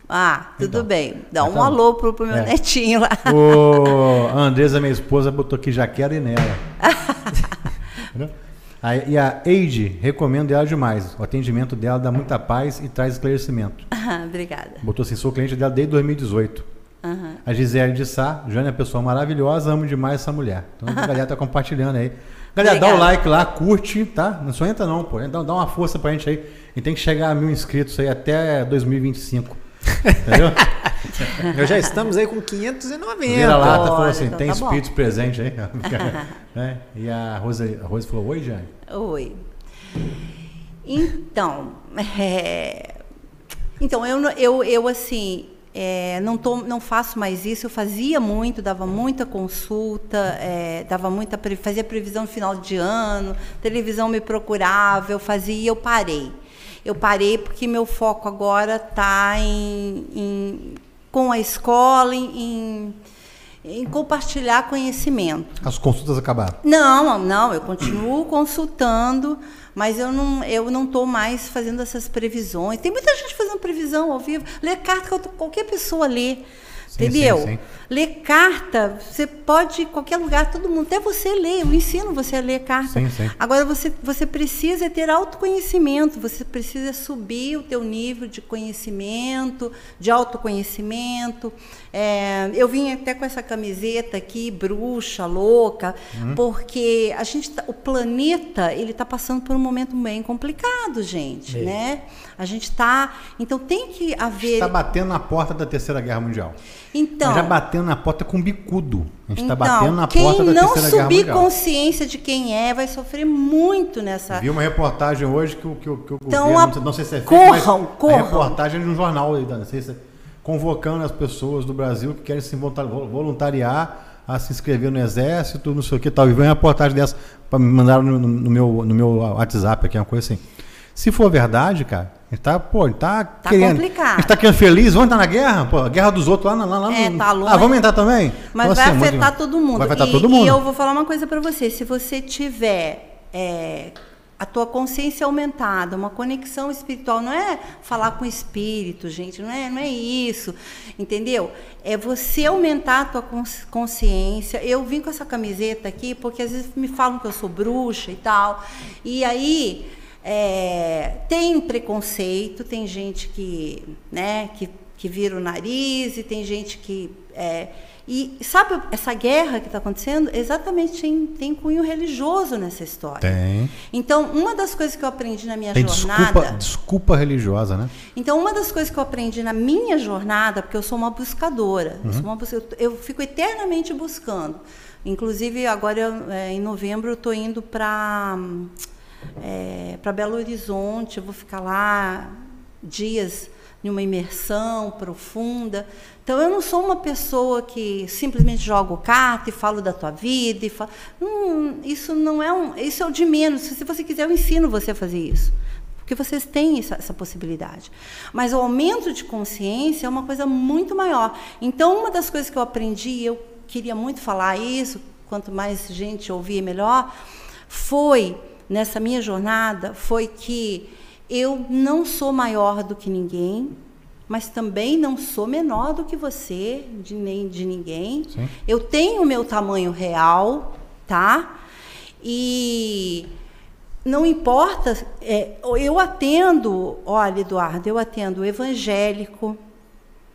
Ah, tudo Então. bem. Dá um Então. alô pro, pro meu É. netinho lá. O a Andresa, minha esposa, botou aqui já quero ir nela. Aí, e a Eide, recomendo ela demais. O atendimento dela dá muita paz e traz esclarecimento. Ah, Obrigada. Botou assim, sou cliente dela desde 2018. Aham. A Gisele de Sá, Jânia é uma pessoa maravilhosa, amo demais essa mulher. Então a galera tá compartilhando aí. Galera, dá o Obrigada. like lá, curte, tá? Não só entra não, pô. Dá, dá uma força pra gente aí. E tem que chegar a mil inscritos aí até 2025. Entendeu? Nós já estamos aí com 590. Vira Olha, falou assim, então tem tá bom. espíritos presentes aí. Né? E a Rose, a Rose falou, oi, Jane. Oi. Então, é, então eu, não- eu, eu assim, é, não, tô, não faço mais isso. Eu fazia muito, dava muita consulta, é, dava muita, fazia previsão no final de ano, televisão me procurava, eu fazia e eu parei. Eu parei porque meu foco agora está em, em- com a escola, em, em, compartilhar conhecimento. As consultas acabaram. Não, não, eu continuo consultando, mas eu não eu não estou mais fazendo essas previsões. Tem muita gente fazendo previsão ao vivo. Ler carta que qualquer pessoa lê. Sim, entendeu? sim, sim. Ler carta, você pode em qualquer lugar, todo mundo, até você lê, eu ensino você a ler carta. Sim, sim. Agora você, você precisa ter autoconhecimento, você precisa subir o teu nível de conhecimento, de autoconhecimento. É, eu vim até com essa camiseta aqui, bruxa, louca, Uhum. porque a gente tá- o planeta ele está passando por um momento bem complicado, gente, É. né? A gente está, então tem que haver. Está batendo na porta da Terceira Guerra Mundial. então, Mas já batendo na porta com bicudo. A gente está então, batendo na quem porta da não Terceira Guerra subir Mundial. consciência de quem é vai sofrer muito nessa. Vi uma reportagem hoje que o, que o, que Então, governo, a- não sei- não sei se é fake, corram, mas corram. a reportagem de um jornal, aí, não sei se é- convocando as pessoas do Brasil que querem se voluntar- vol- voluntariar a se inscrever no exército, não sei o que tal. E veio uma reportagem dessa, pra me mandar no, no- meu, no meu WhatsApp aqui, uma coisa assim. Se for verdade, cara, gente tá, pô, a gente tá, Tá querendo. complicado. A gente tá querendo feliz, vamos entrar na guerra? Pô, a guerra dos outros lá, lá, lá É, no- tá longe. Ah, vamos entrar também? Mas Então, vai assim, é muito- afetar todo mundo. Vai afetar e, todo mundo. E eu vou falar uma coisa para você. Se você tiver é, a tua consciência aumentada, uma conexão espiritual, não é falar com espírito, gente, não é, não é isso, entendeu? É você aumentar a tua cons- consciência. Eu vim com essa camiseta aqui porque às vezes me falam que eu sou bruxa e tal. E aí é, tem preconceito, tem gente que, né, que, que vira o nariz e tem gente que. é, e sabe essa guerra que está acontecendo? Exatamente tem, tem cunho religioso nessa história. Tem. Então, uma das coisas que eu aprendi na minha Tem jornada. desculpa, desculpa religiosa, né? Então, uma das coisas que eu aprendi na minha jornada, porque eu sou uma buscadora, eu, sou uma eu, eu fico eternamente buscando. Inclusive, agora, eu, é, em novembro, eu estou indo para para Belo Horizonte, eu vou ficar lá dias em uma imersão profunda. Então, eu não sou uma pessoa que simplesmente jogo carta e falo da tua vida. E Hum, isso não é um. Isso é o de menos. Se você quiser, eu ensino você a fazer isso. Porque vocês têm essa, essa possibilidade. Mas o aumento de consciência é uma coisa muito maior. Então, uma das coisas que eu aprendi, eu queria muito falar isso, quanto mais gente ouvir, melhor, foi, nessa minha jornada, foi que Eu não sou maior do que ninguém, mas também não sou menor do que você, de nem de ninguém. Sim. Eu tenho o meu tamanho real, tá? E não importa, é, eu atendo, olha, Eduardo, eu atendo evangélico,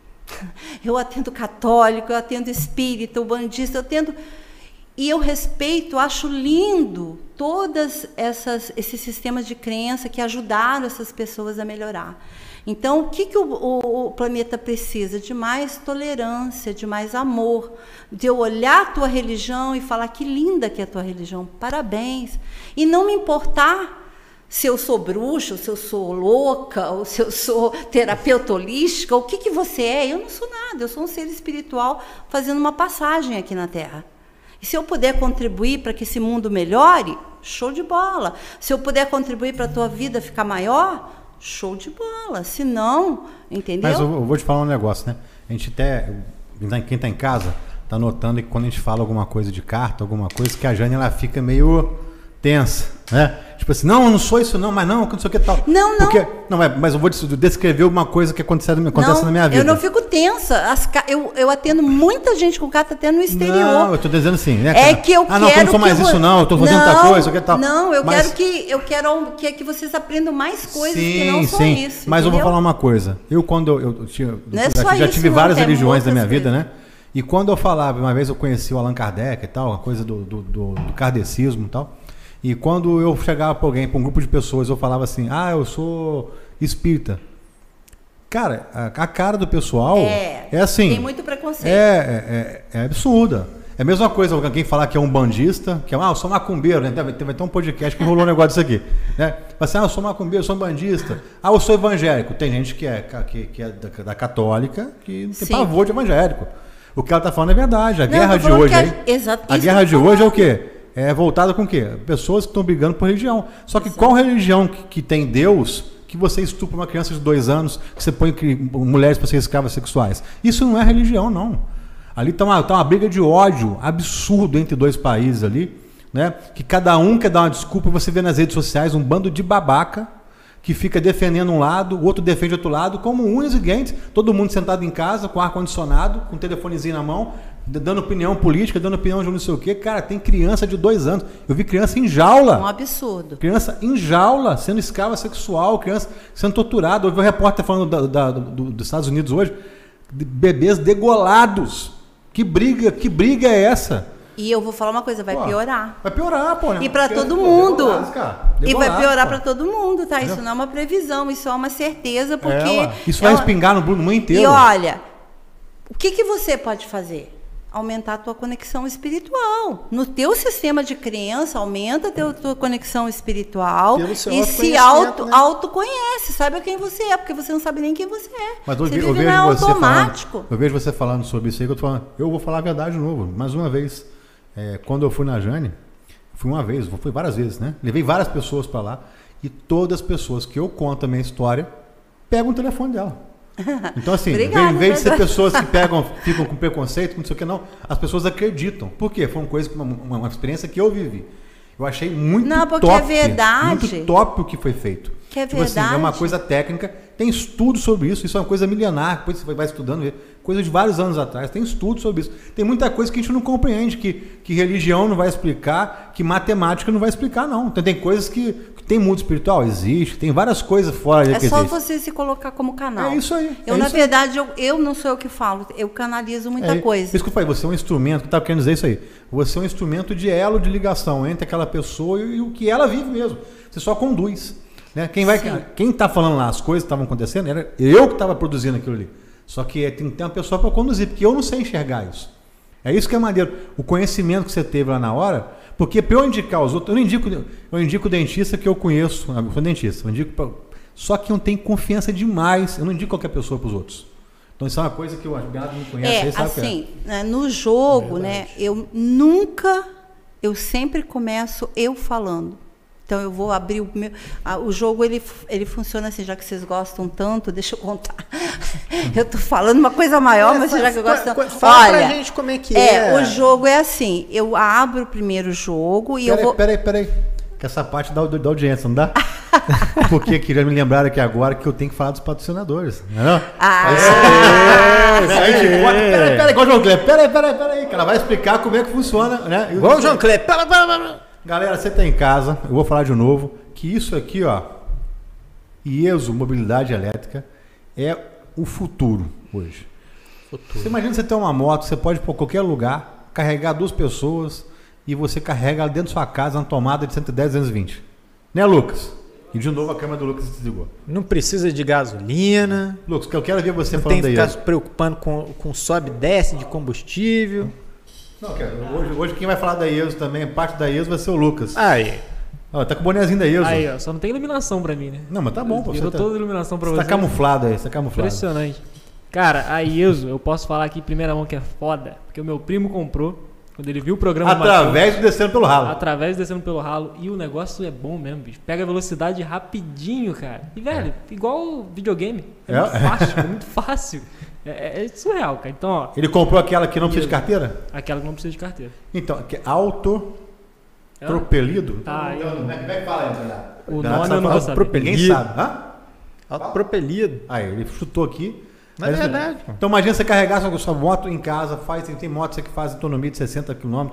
eu atendo católico, eu atendo espírita, bandista, eu atendo. E eu respeito, acho lindo todas essas esses sistemas de crença que ajudaram essas pessoas a melhorar. Então, o que, que o, o, o planeta precisa? De mais tolerância, de mais amor, de eu olhar a tua religião e falar que linda que é a tua religião, parabéns. E não me importar se eu sou bruxa, ou se eu sou louca, ou se eu sou terapeuta holística, o que, que você é? Eu não sou nada, eu sou um ser espiritual fazendo uma passagem aqui na Terra. E se eu puder contribuir para que esse mundo melhore, show de bola. Se eu puder contribuir para a tua vida ficar maior, show de bola. Se não, entendeu? Mas eu, eu vou te falar um negócio, né? A gente até. Quem está em casa tá notando que quando a gente fala alguma coisa de carta, alguma coisa, que a Jane ela fica meio tensa, né? Tipo assim, não, eu não sou isso não, mas não, não sei o que tal. Não, não. Porque, não, mas, eu vou des- descrever uma coisa que acontece, acontece não, na minha vida. Eu não fico tensa. As eu, eu atendo muita gente com carta até no exterior. Não, eu tô dizendo assim, né? É cara? que eu ah, não, quero eu não sou mais isso não, eu tô fazendo outra coisa, o que tal. Não, eu Mas- quero que eu quero que, que vocês aprendam mais coisas que não são sim. isso. Mas eu vou falar uma coisa. Eu, quando eu, eu tinha. Não é já, já isso, tive não, várias religiões na minha vida, coisas. né? E quando eu falava, uma vez eu conheci o Allan Kardec e tal, a coisa do, do, do, do kardecismo e tal. E quando eu chegava para alguém, para um grupo de pessoas, eu falava assim: ah, eu sou espírita. Cara, a, a cara do pessoal É, é, assim. tem muito preconceito. É, é, é, é absurda. É a mesma coisa alguém falar que é um bandista, que é, ah, eu sou macumbeiro, né? Vai ter, vai ter um podcast que rolou um negócio disso aqui. Né? Fala assim, ah, eu sou macumbeiro, eu sou bandista. Ah, eu sou evangélico. Tem gente que é, que, que é da, da católica que tem Sim. pavor de evangélico. O que ela está falando é verdade. A Não, guerra de hoje aí. a- exato, a guerra de hoje é o quê? É voltada com o quê? Pessoas que estão brigando por religião. Só que qual religião que, que tem Deus que você estupra uma criança de dois anos, que você põe cri- mulheres para ser escravas sexuais? Isso não é religião, não. Ali está uma, tá uma briga de ódio absurdo entre dois países ali, né? Que cada um quer dar uma desculpa. Você vê nas redes sociais um bando de babaca que fica defendendo um lado, o outro defende outro lado, como unhas e dentes, todo mundo sentado em casa, com ar-condicionado, com o telefonezinho na mão, dando opinião política, dando opinião de não sei o quê. Cara, tem criança de dois anos. Eu vi criança em Um jaula. absurdo. Criança em jaula, sendo escrava sexual, criança sendo torturada. Eu vi um repórter falando da- da- do- dos Estados Unidos hoje, de bebês degolados. Que briga, que briga é essa? E eu vou falar uma coisa, vai Pô, piorar. Vai piorar, pô. né? E para todo pô, mundo. cara. E vai piorar para todo mundo, tá? Isso não é uma previsão, isso é uma certeza, porque. É. Isso é vai uma- espingar no mundo inteiro. E olha, o que, que você pode fazer? Aumentar a tua conexão espiritual. No teu sistema de crença, aumenta a teu- tua conexão espiritual e se auto, né? autoconhece, saiba quem você é, porque você não sabe nem quem você é. Mas eu, você eu vejo você automático. falando, eu vejo você falando sobre isso aí que eu tô falando. Eu vou falar a verdade de novo, mais uma vez. É, quando eu fui na Jane, fui uma vez, fui várias vezes, né? Levei várias pessoas para lá e todas as pessoas que eu conto a minha história pegam o telefone dela. Então assim, Obrigada, em vez de ser pessoas que pegam, ficam com preconceito, não sei o que não, as pessoas acreditam. Por quê? Foi uma coisa, uma, uma- experiência que eu vivi. Eu achei muito Não, porque top, é verdade. muito top o que foi feito. Que é Tipo assim, é uma verdade. coisa técnica, tem estudo sobre isso, isso é uma coisa milenar, depois você vai estudando, vê, coisa de vários anos atrás, tem estudo sobre isso. Tem muita coisa que a gente não compreende, que, que religião não vai explicar, que matemática não vai explicar, não. Então, tem coisas que tem mundo espiritual, existe, tem várias coisas fora de É só existe. você se colocar como canal. É isso aí, Eu, é na verdade, eu, eu não sou eu que falo, eu canalizo muita É, coisa. Isso que eu falei, você é um instrumento, que eu estava querendo dizer isso aí. Você é um instrumento de elo de ligação entre aquela pessoa e, o que ela vive mesmo. Você só conduz. Né? Quem vai, Sim. quem está falando lá, as coisas que estavam acontecendo, era eu que estava produzindo aquilo ali. Só que é, tem que ter uma pessoa para conduzir, porque eu não sei enxergar isso. É isso que é maneiro. O conhecimento que você teve lá na hora, porque para eu indicar os outros, eu não indico, eu indico o dentista que eu conheço, eu sou dentista, eu indico pra, só que eu não tenho confiança demais, eu não indico qualquer pessoa para os outros. Então isso é uma coisa que o Beato não conhece, É, sabe que assim, né, no jogo, É né, eu nunca, eu sempre começo eu falando. Então eu vou abrir o meu, ah, o jogo ele, ele funciona assim, já que vocês gostam tanto, deixa eu contar. eu tô falando uma coisa maior, mas já que eu gosto tanto. Fala Olha, pra gente como é que é, é. o jogo é assim, eu abro o primeiro jogo e eu Peraí, vou peraí, peraí. Que essa parte dá, dá audiência, não dá? Porque queria me lembrar aqui agora que eu tenho que falar dos patrocinadores. Não é não? Ah, A gente bota- Peraí, peraí, igual o João. Peraí, peraí, peraí. Que ela vai explicar como é que funciona, né? Igual o João Kleber. Pera, pera, pera. Galera, você tá em casa, eu vou falar de novo, que isso aqui, ó, IESO Mobilidade Elétrica, é o futuro hoje. Você imagina você ter uma moto, você pode ir para qualquer lugar, carregar duas pessoas e você carrega dentro da sua casa na tomada de 110, 220. Né, Lucas? E de novo a câmera do Lucas desligou. Não precisa de gasolina. Lucas, que eu quero ver você Não falando tem que ficar se preocupando com, com sobe e desce de combustível. Não, quero. Hoje, hoje quem vai falar da IESO também, parte da IESO vai ser o Lucas. Aí. Ó, tá com o bonezinho da IESO. Aí, ó, só não tem iluminação pra mim, né? Não, mas tá bom, pô. Virou tá, toda a iluminação pra você você. tá camuflado aí, você tá camuflado. Impressionante. Cara, a IESO, eu posso falar aqui em primeira mão que é foda, porque o meu primo comprou, quando ele viu o programa do Através do descendo pelo ralo. através descendo pelo ralo, e o negócio é bom mesmo, bicho. Pega a velocidade rapidinho, cara. E, velho, igual videogame. É, É. muito fácil, é muito fácil. É, é- é surreal, cara. Então, ó, Ele comprou aquela que não precisa de carteira? aquela que não precisa de carteira. Então, que é auto É? propelido. Ah, eu- Como é que vai falar isso? O nome eu não vou saber. propelido. Ninguém sabe. Hã? Autopropelido. Aí, ele chutou aqui. Não é verdade, pô. Então imagina você carregar sua, sua moto em casa, faz, tem, tem motos que faz autonomia de 60 km,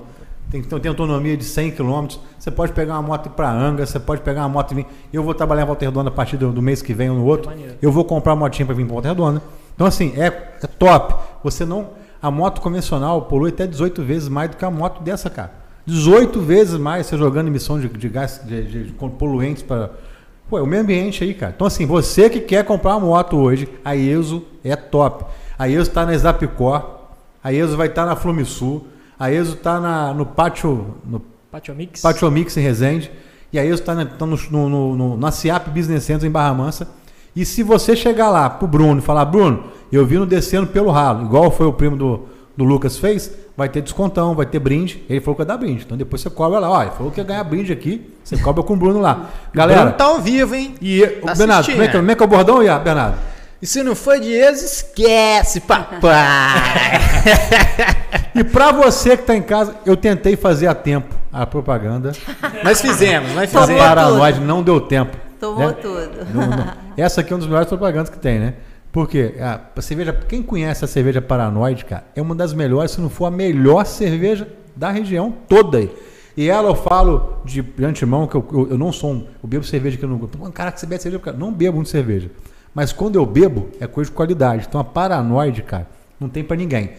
tem, tem, tem autonomia de 100 km. Você pode pegar uma moto para Anga, você pode pegar uma moto e vir. Eu vou trabalhar em Volta Redonda a partir do, do mês que vem ou no outro. Maneiro. Eu vou comprar uma motinha para vir para Volta Redonda. Então assim, é, é top. Você não a moto convencional polui até 18 vezes mais do que a moto dessa, cara. 18 vezes mais você jogando emissão de, de gás de, de- de poluentes para Pô, é o meio ambiente aí, cara. Então, assim, você que quer comprar uma moto hoje, a ESO é top. A ESO está na Snapcor, a ESO vai estar na Flumisul, a ESO está na, no Pátio, no Patio Mix. Pátio Mix em Resende, e a ESO está na, tá no, no, no, no- na CIAP Business Center em Barra Mansa. E se você chegar lá pro Bruno e falar, Bruno, eu vi no descendo pelo ralo, igual foi o primo do, do Lucas fez, vai ter descontão, vai ter brinde. Ele falou que vai dar brinde. Então depois você cobra lá, ó, ele falou que ia ganhar brinde aqui, você cobra com o Bruno lá. Galera, Bruno tá ao vivo, hein? e o Tá Bernardo, como é, que, né? como é que é o bordão, Iá, Bernardo? E se não for de ex, esquece, papai. E pra você que tá em casa, eu tentei fazer a tempo a propaganda. nós fizemos, nós A fizemos. tudo. Paranoide não deu tempo. Tomou né? tudo. Não, não. Essa aqui é uma das melhores propagandas que tem, né? Porque a, cerveja, quem conhece a cerveja Paranoide, cara, é uma das melhores, se não for a melhor cerveja da região toda aí. E ela eu falo de, de antemão que eu, eu, eu não sou um. Eu bebo cerveja que eu não. Pô, Cara, que você bebe cerveja? Cara, não bebo muito cerveja. Mas quando eu bebo, é coisa de qualidade. Então a Paranoide, cara, não tem pra ninguém.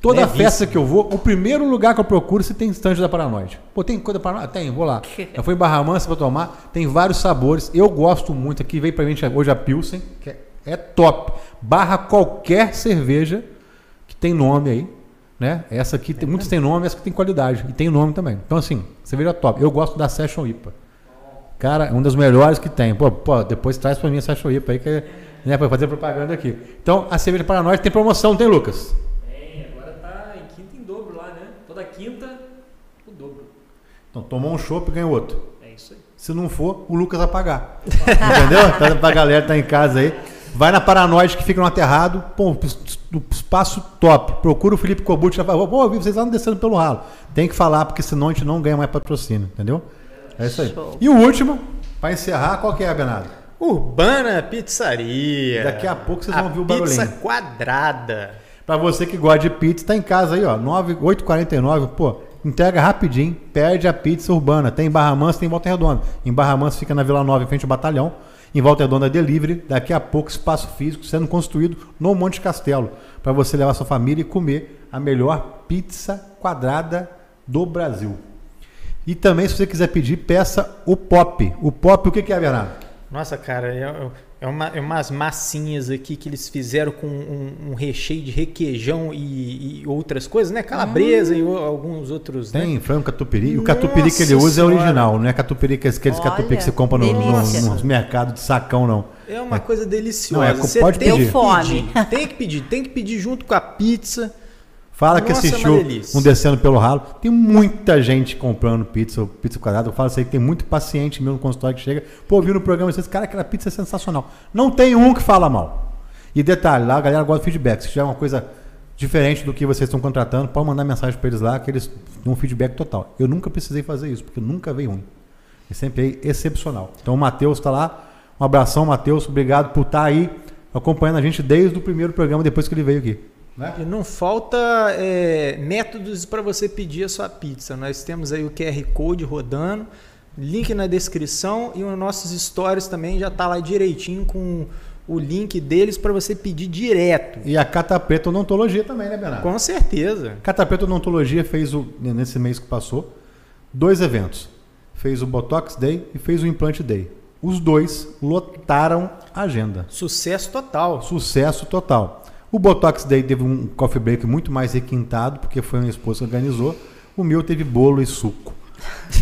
Toda Levíssimo. festa que eu vou, o primeiro lugar que eu procuro se tem estande da Paranoide. Pô, tem coisa da Paranoide? Tem, vou lá. Eu fui em Barra Mansa pra tomar, tem vários sabores. Eu gosto muito. Aqui veio pra gente hoje a Pilsen, que é, é top. Barra qualquer cerveja que tem nome aí. Né? Essa aqui, tem, muitas tem nome, essa que tem qualidade. E tem nome também. Então, assim, cerveja top. Eu gosto da Session IPA. Cara, é uma das melhores que tem. Pô, pô depois traz pra mim a Session IPA aí, que, né, pra fazer propaganda aqui. Então, a cerveja Paranoide tem promoção, tem, Lucas? Tem, agora tá em quinta em dobro lá, né? Toda quinta, o dobro. Então, tomou um chopp e ganha outro. É isso aí. Se não for, o Lucas vai pagar. Entendeu? Tá pra galera que tá em casa aí. Vai na Paranoide que fica no aterrado. Pô, espaço top. Procura o Felipe Cobut e fala, pô, eu vi vocês lá descendo pelo ralo. Tem que falar, porque senão a gente não ganha mais patrocínio, entendeu? É isso aí. Show. E o último, pra encerrar, qual que é, Bernardo? Urbana Pizzaria. Daqui a pouco vocês A vão ouvir o Pizza barulhinho. quadrada. Pra você que gosta de pizza, tá em casa aí, ó. 9, 8,49, pô. Entrega rapidinho, perde a pizza urbana. Tem em Barra Mansa, tem em Volta Redonda. Em Barra Mansa fica na Vila Nova, em frente ao batalhão. Em Volta Redonda delivery. Daqui a pouco espaço físico sendo construído no Monte Castelo. Pra você levar sua família e comer a melhor pizza quadrada do Brasil. E também, se você quiser pedir, peça o pop. O pop, o que que é, Bernardo? Nossa, cara, é, é, uma- é umas massinhas aqui que eles fizeram com um, um recheio de requeijão e, e outras coisas, né? Calabresa e o- alguns outros, né? Tem frango catupiry. O catupiry que ele usa é Senhora. original, não é catupiry que aqueles Olha, catupiry que você compra no, no, nos mercados de sacão, não. É uma coisa deliciosa. Não, é, Você pode tem pedir. que Fome. pedir. Tem que pedir, tem que pedir junto com a pizza. Fala que Nossa, é assistiu um Descendo pelo Ralo. Tem muita gente comprando pizza, pizza quadrada. Eu falo isso aí que tem muito paciente meu no consultório que chega. Pô, vi no programa vocês, cara, aquela pizza é sensacional. Não tem um que fala mal. E detalhe, lá a galera gosta de feedback. Se tiver uma coisa diferente do que vocês estão contratando, pode mandar mensagem para eles lá que eles dão um feedback total. Eu nunca precisei fazer isso, porque nunca veio ruim. E sempre é excepcional. Então o Matheus está lá. Um abração, Matheus. Obrigado por estar aí acompanhando a gente desde o primeiro programa, depois que ele veio aqui. Né? E não falta é, métodos para você pedir a sua pizza. Nós temos aí o QR Code rodando, link na descrição e os nossos stories também já tá lá direitinho com o link deles para você pedir direto. E a Cata Preta Odontologia também, né, Bernardo? Com certeza. Cata Preta Odontologia fez, o, nesse mês que passou, dois eventos. Fez o Botox Day e fez o Implante Day. Os dois lotaram a agenda. Sucesso total. Sucesso total. O Botox Day teve um coffee break muito mais requintado, porque foi uma esposa que organizou. O meu teve bolo e suco.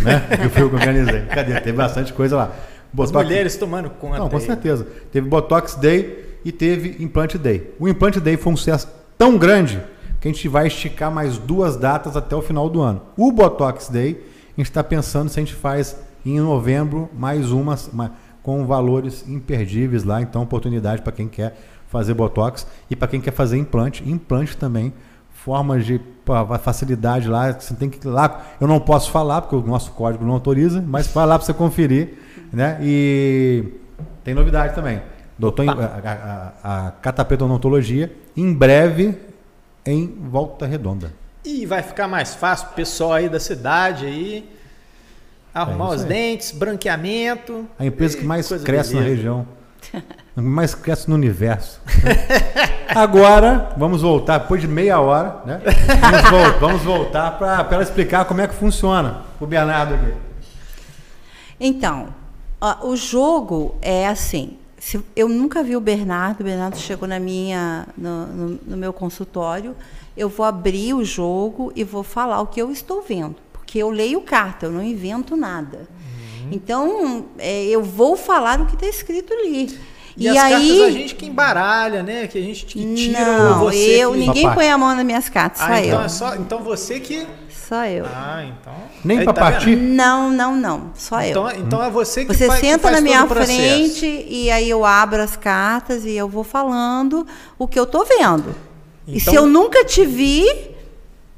Né? que foi o que eu organizei. Cadê? Teve bastante coisa lá. Botox... As mulheres tomando conta. Não, com aí. certeza. Teve Botox Day e teve Implante Day. O Implante Day foi um sucesso tão grande que a gente vai esticar mais duas datas até o final do ano. O Botox Day, a gente está pensando se a gente faz em novembro mais uma, uma com valores imperdíveis lá. Então, oportunidade para quem quer fazer Botox e para quem quer fazer implante. Implante também, formas de facilidade lá. Você tem que ir lá. Eu não posso falar porque o nosso código não autoriza, mas vai lá para você conferir né? E tem novidade também. Doutor, a, a, a Catapeta Odontologia, em breve em Volta Redonda. E vai ficar mais fácil pro pessoal aí da cidade aí arrumar é os aí. dentes, branqueamento. A empresa que mais cresce beleza. na região. Mais cresce no universo. Agora, vamos voltar, depois de meia hora, né? Vamos, voltar, vamos voltar para ela explicar como é que funciona. O Bernardo aqui. Então, o jogo é assim. Se, eu nunca vi o Bernardo. O Bernardo chegou na minha, no, no, no, meu consultório. Eu vou abrir o jogo e vou falar o que eu estou vendo, porque eu leio carta, eu não invento nada. Uhum. Então, é, eu vou falar o que está escrito ali. E, e as aí, cartas a gente que embaralha, né? Que a gente que tira não, você. Eu, que... ninguém Papai. põe a mão nas minhas cartas, ah, só então eu. É só, então você que só eu. Ah, então. Nem para tá partir? Não, não, não. Só então, eu. Então é você que Você faz, senta faz na minha frente e aí eu abro as cartas e eu vou falando o que eu tô vendo. Então, e se eu nunca te vi,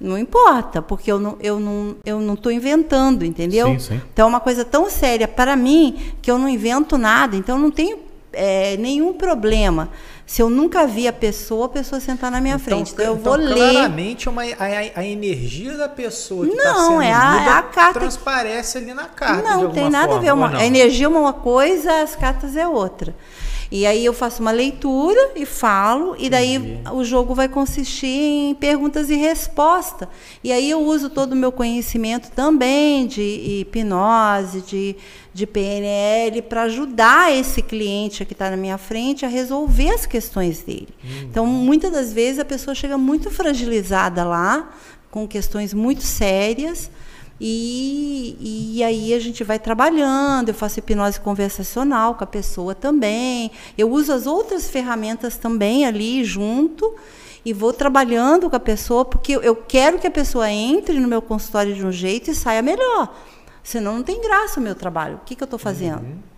não importa, porque eu não, eu não, eu não estou inventando, entendeu? Sim, sim. Então é uma coisa tão séria para mim que eu não invento nada, então não tenho é, nenhum problema. Se eu nunca vi a pessoa, a pessoa sentar na minha então, frente. Então eu então, vou claramente ler. Claramente uma, a, a, energia da pessoa que está sendo é a, lida a carta. transparece ali na carta. Não, tem nada forma, a ver. Uma, a energia é uma coisa, as cartas é outra. E aí eu faço uma leitura e falo, e daí Entendi. o jogo vai consistir em perguntas e resposta. E aí eu uso todo o meu conhecimento também de hipnose, de, de PNL, para ajudar esse cliente que está na minha frente a resolver as questões dele. Uhum. Então, muitas das vezes a pessoa chega muito fragilizada lá, com questões muito sérias. E, e aí a gente vai trabalhando, eu faço hipnose conversacional com a pessoa também. Eu uso as outras ferramentas também ali junto e vou trabalhando com a pessoa, porque eu quero que a pessoa entre no meu consultório de um jeito e saia melhor. Senão não tem graça o meu trabalho. O que, que eu estou fazendo? Uhum.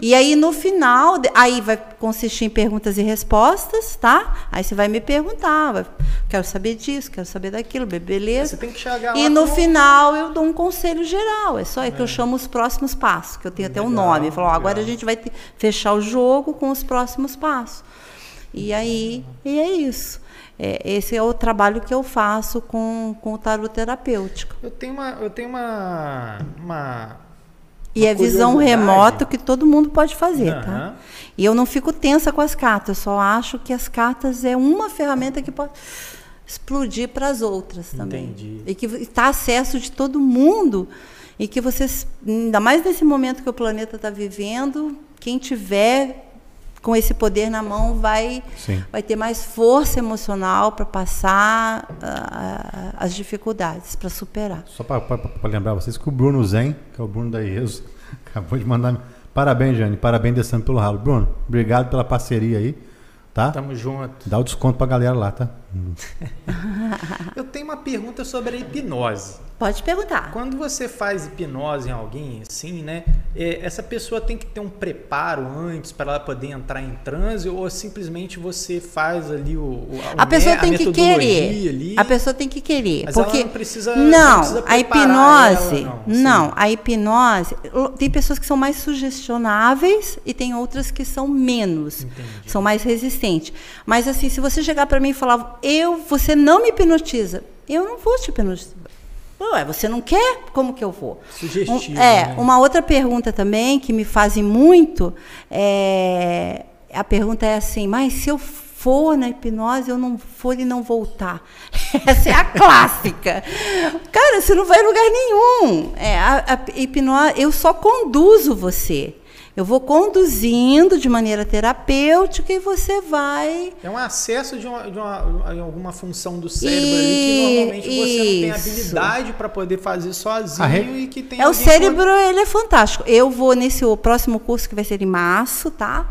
E aí no final, aí vai consistir em perguntas e respostas, tá? Aí você vai me perguntar, vai, quero saber disso, quero saber daquilo, beleza? Você tem que chegar E no com... final eu dou um conselho geral, é só é que eu é. chamo os próximos passos, que eu tenho legal, até um nome. Falo, agora a gente vai ter, fechar o jogo com os próximos passos. E aí, e é isso. É, esse é o trabalho que eu faço com, com o tarot terapêutico. Eu tenho uma, eu tenho uma, uma e é visão remota que todo mundo pode fazer, uhum. tá? E eu não fico tensa com as cartas, só acho que as cartas é uma ferramenta que pode explodir para as outras também. Entendi. E que está acesso de todo mundo e que vocês, ainda mais nesse momento que o planeta está vivendo, quem tiver com esse poder na mão vai vai ter mais força emocional para passar uh, as dificuldades, para superar. Só para lembrar vocês que o Bruno Zen, que é o Bruno da IESO, acabou de mandar parabéns, Jane, parabéns descendo pelo ralo. Bruno, obrigado pela parceria aí, tá? Tamo junto. Dá o desconto para a galera lá, tá? Eu tenho uma pergunta sobre a hipnose. Pode perguntar. Quando você faz hipnose em alguém, assim, né? é, essa pessoa tem que ter um preparo antes para ela poder entrar em transe ou simplesmente você faz ali o, o A pessoa me- tem que metodologia querer. ali? A pessoa tem que querer. Mas ela porque não precisa- não, não precisa a hipnose, ela, não, não. A hipnose, tem pessoas que são mais sugestionáveis e tem outras que são menos, Entendi. são mais resistentes. Mas assim, se você chegar para mim e falar, eu, você não me hipnotiza, eu não vou te hipnotizar. Ué, você não quer? Como que eu vou? Sugestivo, Um- é, né? uma outra pergunta também que me fazem muito é a pergunta é assim, mas se eu for na hipnose, eu não for e não voltar. Essa é a clássica. Cara, você não vai em lugar nenhum. É, a, a hipnose, eu só conduzo você. Eu vou conduzindo de maneira terapêutica e você vai É um acesso de, uma, de uma- em alguma função do cérebro E- ali que normalmente você não tem isso. habilidade para poder fazer sozinho e que tem É o que cérebro, ele é fantástico. Eu vou nesse o próximo curso que vai ser em março, tá?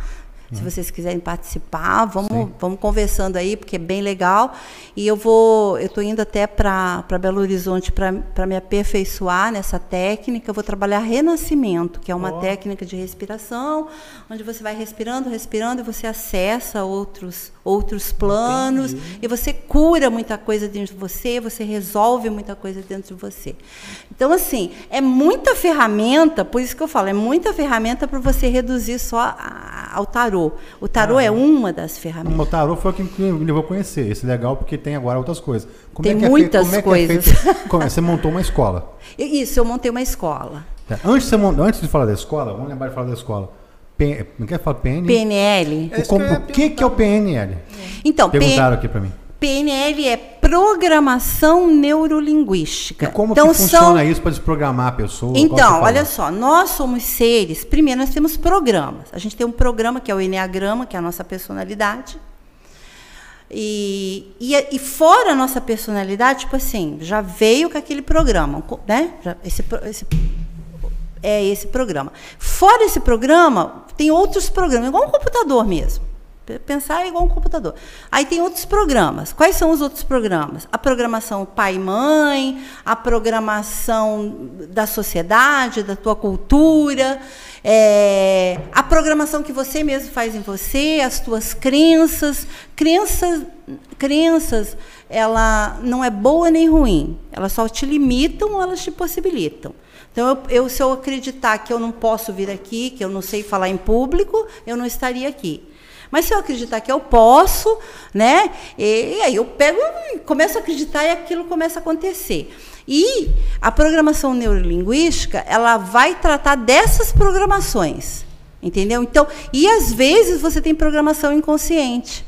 Se Uhum. vocês quiserem participar, vamos, vamos conversando aí, porque é bem legal. E eu vou, eu estou indo até para Belo Horizonte para me aperfeiçoar nessa técnica. Eu vou trabalhar renascimento, que é uma Ó. técnica de respiração, onde você vai respirando, respirando e você acessa outros, outros planos Entendi. e você cura muita coisa dentro de você, você resolve muita coisa dentro de você. Então, assim, é muita ferramenta, por isso que eu falo, é muita ferramenta para você reduzir só a- ao tarô. O tarô é uma das ferramentas. O tarô foi o que me levou a conhecer. Esse é legal porque tem agora outras coisas. Como Tem é é muitas feito, como é que é coisas. feito- como é? Você montou uma escola. Isso, eu montei uma escola. É, Antes, antes de falar da escola, vamos lembrar de falar da escola. P, não quer falar PN? PNL. É isso o, ia o que, que é o PNL? Então, P- Perguntaram aqui pra mim. PNL é programação neurolinguística. E como então, que funciona são isso para desprogramar a pessoa? Então, olha só, nós somos seres. Primeiro, nós temos programas. A gente tem um programa que é o Enneagrama, que é a nossa personalidade. E, e, e fora a nossa personalidade, tipo assim, já veio com aquele programa, né? Já- esse, esse- é esse programa. Fora esse programa, tem outros programas, igual um computador mesmo. Pensar é igual um computador. Aí tem outros programas. Quais são os outros programas? A programação pai e mãe, a programação da sociedade, da tua cultura, é, a programação que você mesmo faz em você, as tuas crenças. Crenças, crenças, ela não é boa nem ruim. Elas só te limitam ou elas te possibilitam. Então, eu, eu, se eu acreditar que eu não posso vir aqui, que eu não sei falar em público, eu não estaria aqui. Mas se eu acreditar que eu posso, né? E, aí eu pego e começo a acreditar e aquilo começa a acontecer. E a programação neurolinguística, ela vai tratar dessas programações. Entendeu? Então, e às vezes você tem programação inconsciente.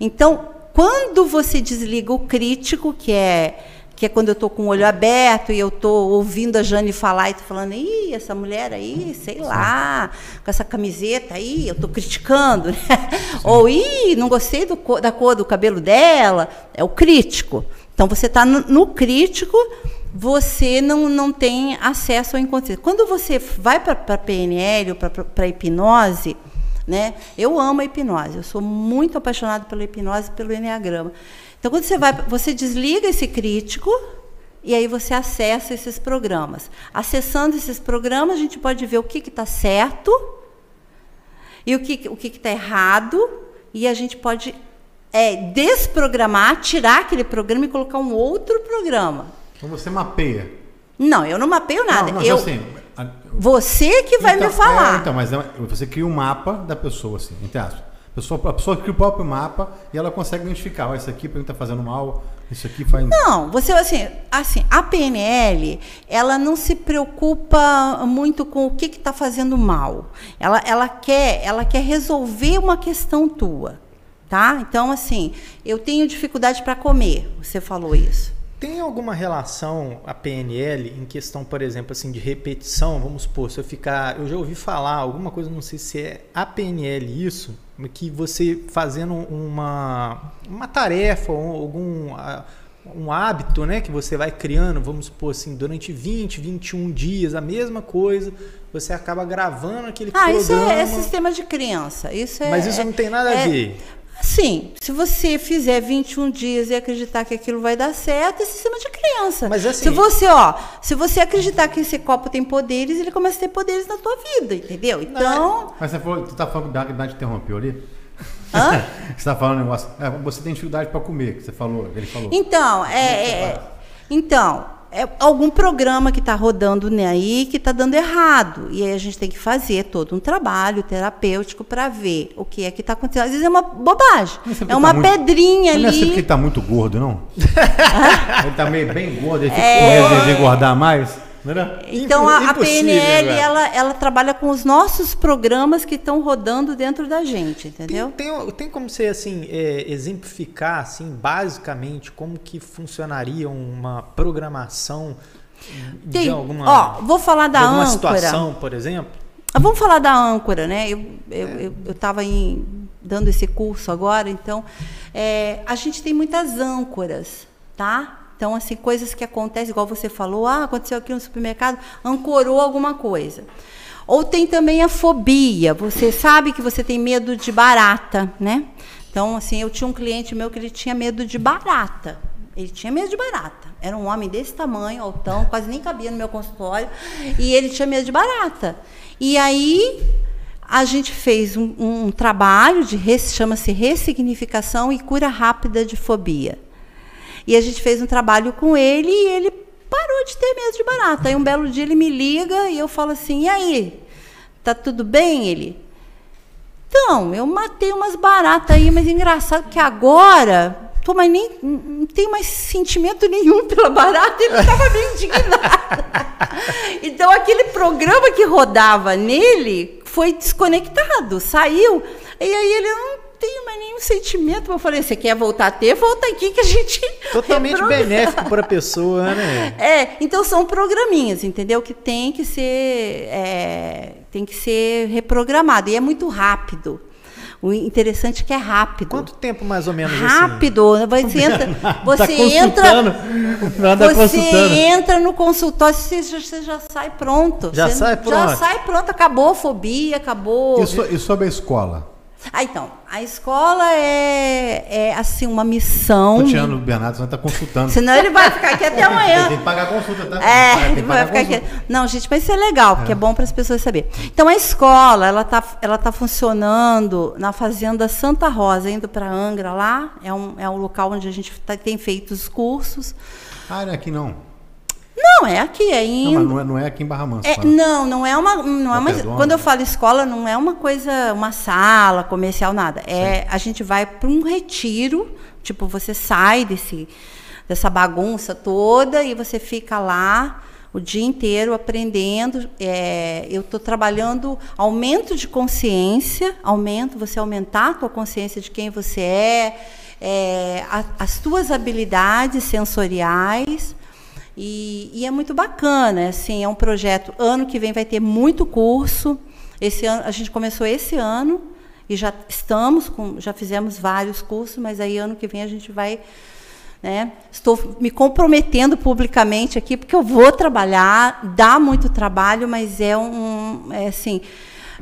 Então, quando você desliga o crítico, que é que é quando eu estou com o olho aberto e eu estou ouvindo a Jane falar e estou falando, ih, essa mulher aí, sei lá, com essa camiseta aí, eu estou criticando, né? Ou, ih, não gostei do da cor do cabelo dela, é o crítico. Então, você está no, no crítico, você não, não tem acesso ao inconsciente. Quando você vai para a PNL ou para a hipnose, né? Eu amo a hipnose, eu sou muito apaixonada pela hipnose e pelo enneagrama. Então, quando você vai, você desliga esse crítico e aí você acessa esses programas. Acessando esses programas, a gente pode ver o que está certo e o que o está errado e a gente pode é, desprogramar, tirar aquele programa e colocar um outro programa. Então você mapeia. Não, eu não mapeio nada. Não, não, eu, assim, a- você que vai então, me falar. é, então, mas é- você cria um mapa da pessoa, assim, entre aspas. A pessoa, a pessoa cria o próprio mapa e ela consegue identificar, ó, isso aqui para mim está fazendo mal, isso aqui faz. Não, você assim, assim, a PNL, ela não se preocupa muito com o que está fazendo mal. Ela, ela quer, ela quer resolver uma questão tua, tá? Então, assim, eu tenho dificuldade para comer. Você falou isso. Tem alguma relação a PNL em questão, por exemplo, assim, de repetição? Vamos supor, se eu ficar. Eu já ouvi falar alguma coisa, não sei se é a PNL isso, que você fazendo uma, uma tarefa ou algum. ah, um hábito, né, que você vai criando, vamos supor assim, durante 20, 21 dias, a mesma coisa, você acaba gravando aquele Ah, programa. isso é, é sistema de crença. Isso é, Mas isso não tem nada a é- ver. Assim, se você fizer 21 dias e acreditar que aquilo vai dar certo, é sistema de crença. Mas assim- se você, ó, se você acreditar que esse copo tem poderes, ele começa a ter poderes na tua vida, entendeu? Então, Mas você falou, tu tá falando da que te interrompeu ali? hã? Você tá falando um negócio. é, você tem dificuldade para comer, que você falou, ele falou. Então, é, é- então, é algum programa que está rodando né, aí que está dando errado. E aí a gente tem que fazer todo um trabalho terapêutico para ver o que é que está acontecendo. Às vezes é uma bobagem. É que uma tá muito- pedrinha Não é sempre que ali. ele tá muito gordo, não? ele tá meio bem gordo, ele fica É. de engordar mais. Era? Então, a, a PNL, agora. ela, ela trabalha com os nossos programas que estão rodando dentro da gente, entendeu? Tem, tem, tem como você assim é, exemplificar assim basicamente como que funcionaria uma programação de Tem, alguma, ó, vou falar de da alguma âncora. situação, por exemplo? Ah, Vamos falar da âncora, né? Eu eu eu estava dando esse curso agora, então é, a gente tem muitas âncoras, tá? Então assim coisas que acontecem, igual você falou, ah, aconteceu aqui no supermercado, ancorou alguma coisa. Ou tem também a fobia. Você sabe que você tem medo de barata, né? Então assim, eu tinha um cliente meu que ele tinha medo de barata. Ele tinha medo de barata. Era um homem desse tamanho, altão, quase nem cabia no meu consultório. E ele tinha medo de barata. E aí a gente fez um, um trabalho de chama-se ressignificação e cura rápida de fobia. E a gente fez um trabalho com ele e ele parou de ter medo de barata. Aí um belo dia ele me liga e eu falo assim: "E aí? Tá tudo bem?" Ele: "Então, eu matei umas baratas aí, mas engraçado que agora Pô, mas nem, não tem mais sentimento nenhum pela barata, ele estava meio indignado. então, aquele programa que rodava nele foi desconectado, saiu. E aí ele não tem mais nenhum sentimento. Eu falei, você quer voltar a ter? Volta aqui que a gente. Totalmente reprograma." benéfico para a pessoa, né? É, então são programinhas, entendeu? Que tem que ser, é, tem que ser reprogramado. E é muito rápido. O interessante é que é rápido. Quanto tempo mais ou menos assim? Rápido. Você entra, você tá entra. Nada você entra no consultório, você já, você já sai pronto. Já Você sai Já pronto. sai pronto, acabou a fobia, acabou. E, so- e sobre a escola? Ah, então, a escola é, é assim, uma missão. O Bernardo, senão ele tá consultando. Senão ele vai ficar aqui até Ele amanhã. tem que pagar a consulta, tá? É, ele vai ficar aqui. Não, gente, mas isso é legal, porque é, bom para as pessoas saberem. Então, a escola, ela tá, ela tá funcionando na Fazenda Santa Rosa, indo para Angra lá. É um, é um local onde a gente tá- tem feito os cursos. Ah, não é aqui não. Não, é aqui, é Não, indo. mas não é, não é aqui em Barra Mansa. É, tá? não, não é uma, não é uma. Quando eu falo escola, não é uma coisa, uma sala comercial, nada. É, a gente vai para um retiro, tipo você sai desse, dessa bagunça toda e você fica lá o dia inteiro aprendendo. É, eu estou trabalhando aumento de consciência, aumento, você aumentar a tua consciência de quem você é, é, a- as tuas habilidades sensoriais. E, e é muito bacana, assim, é um projeto. Ano que vem vai ter muito curso. Esse ano a gente começou esse ano e já estamos com, já fizemos vários cursos, mas aí ano que vem a gente vai, né? Estou me comprometendo publicamente aqui porque eu vou trabalhar, dá muito trabalho, mas é um, é assim,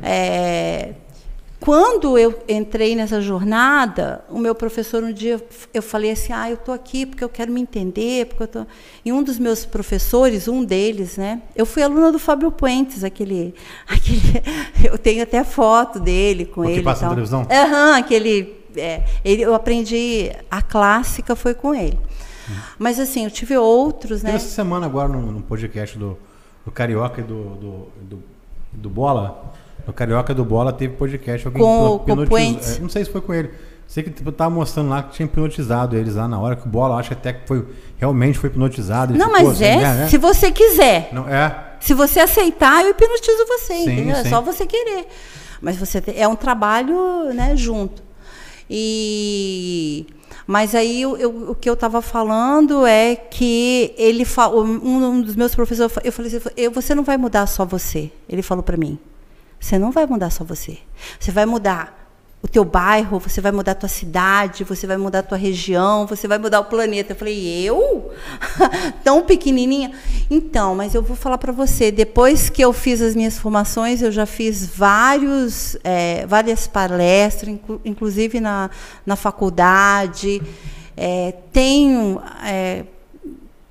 é, quando eu entrei nessa jornada, o meu professor um dia eu falei assim, ah, eu estou aqui porque eu quero me entender, porque eu tô... e um dos meus professores, um deles, né, eu fui aluna do Fábio Puentes, aquele, aquele, eu tenho até foto dele com O que ele. e passa na televisão? Aham, aquele, é, ele, eu aprendi a clássica foi com ele. Mas assim, eu tive outros, né? Essa semana agora no, no podcast do, do Carioca e do, do, do, do Bola. No Carioca do Bola teve podcast. Alguém Com- com o Puentes. é, Não sei se foi com ele. Sei que tipo, tava mostrando lá que tinha hipnotizado eles lá na hora que o Bola, acho até que foi realmente foi hipnotizado. Não, ficou mas assim, é, né? se você quiser. Não, é. Se você aceitar, eu hipnotizo você, Sim, entendeu? É sim. só você querer. Mas você é um trabalho, né, junto. E mas aí eu- eu- o que eu estava falando é que ele um, um dos meus professores, eu falei assim, você não vai mudar só você. Ele falou para mim, você não vai mudar só você. Você vai mudar o teu bairro, você vai mudar a tua cidade, você vai mudar a tua região, você vai mudar o planeta. Eu falei, eu? Tão pequenininha? Então, mas eu vou falar para você, depois que eu fiz as minhas formações, eu já fiz vários, é, várias palestras, inclu inclusive na, na faculdade, é, tenho é,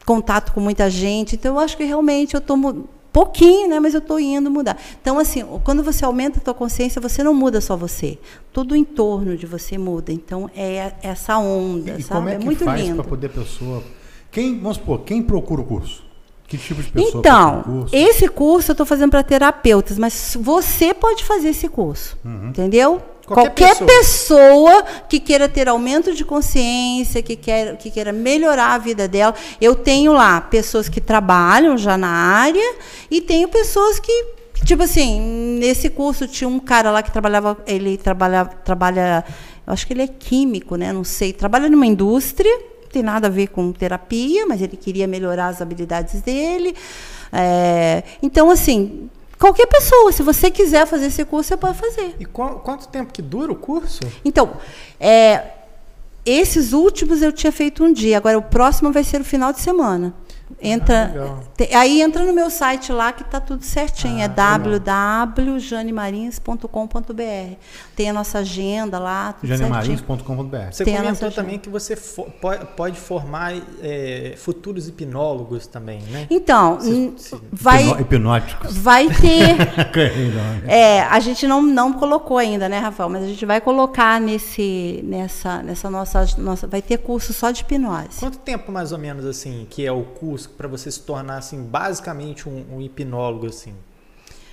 contato com muita gente, então eu acho que realmente eu estou pouquinho, né? Mas eu estou indo mudar. Então, assim, quando você aumenta a tua consciência, você não muda só você. Todo o entorno de você muda. Então, é essa onda, E sabe? como é que muito faz lindo. para poder pessoa... Quem, vamos supor, quem procura o curso? Que tipo de pessoa Então, curso? esse curso eu estou fazendo para terapeutas, mas você pode fazer esse curso, Uhum. entendeu? Qualquer Qualquer, pessoa. que queira ter aumento de consciência, que, quer, que queira melhorar a vida dela. Eu tenho lá pessoas que trabalham já na área e tenho pessoas que, tipo assim, nesse curso tinha um cara lá que trabalhava, ele trabalhava, trabalha, eu acho que ele é químico, né? Não sei, trabalha numa indústria não tem nada a ver com terapia, mas ele queria melhorar as habilidades dele. É, então, assim, qualquer pessoa, se você quiser fazer esse curso, você pode fazer. E qu- quanto tempo que dura o curso? Então, é, esses últimos eu tinha feito um dia, agora o próximo vai ser o final de semana. Entra, legal. te- aí entra no meu site lá que está tudo certinho, é Ah, legal. www.janemarins.com.br. Tem a nossa agenda lá, tudo janemarins.com.br Você Tem comentou também que você fo- po- pode formar é, futuros hipnólogos também, né? Então, Se- se- vai, Hipnóticos. vai ter Não, É, a gente não, não colocou ainda, né, Rafael? Mas a gente vai colocar nesse, nessa, nessa nossa, nossa. Vai ter curso só de hipnose. Quanto tempo mais ou menos assim que é o curso para você se tornar assim basicamente um, um hipnólogo assim?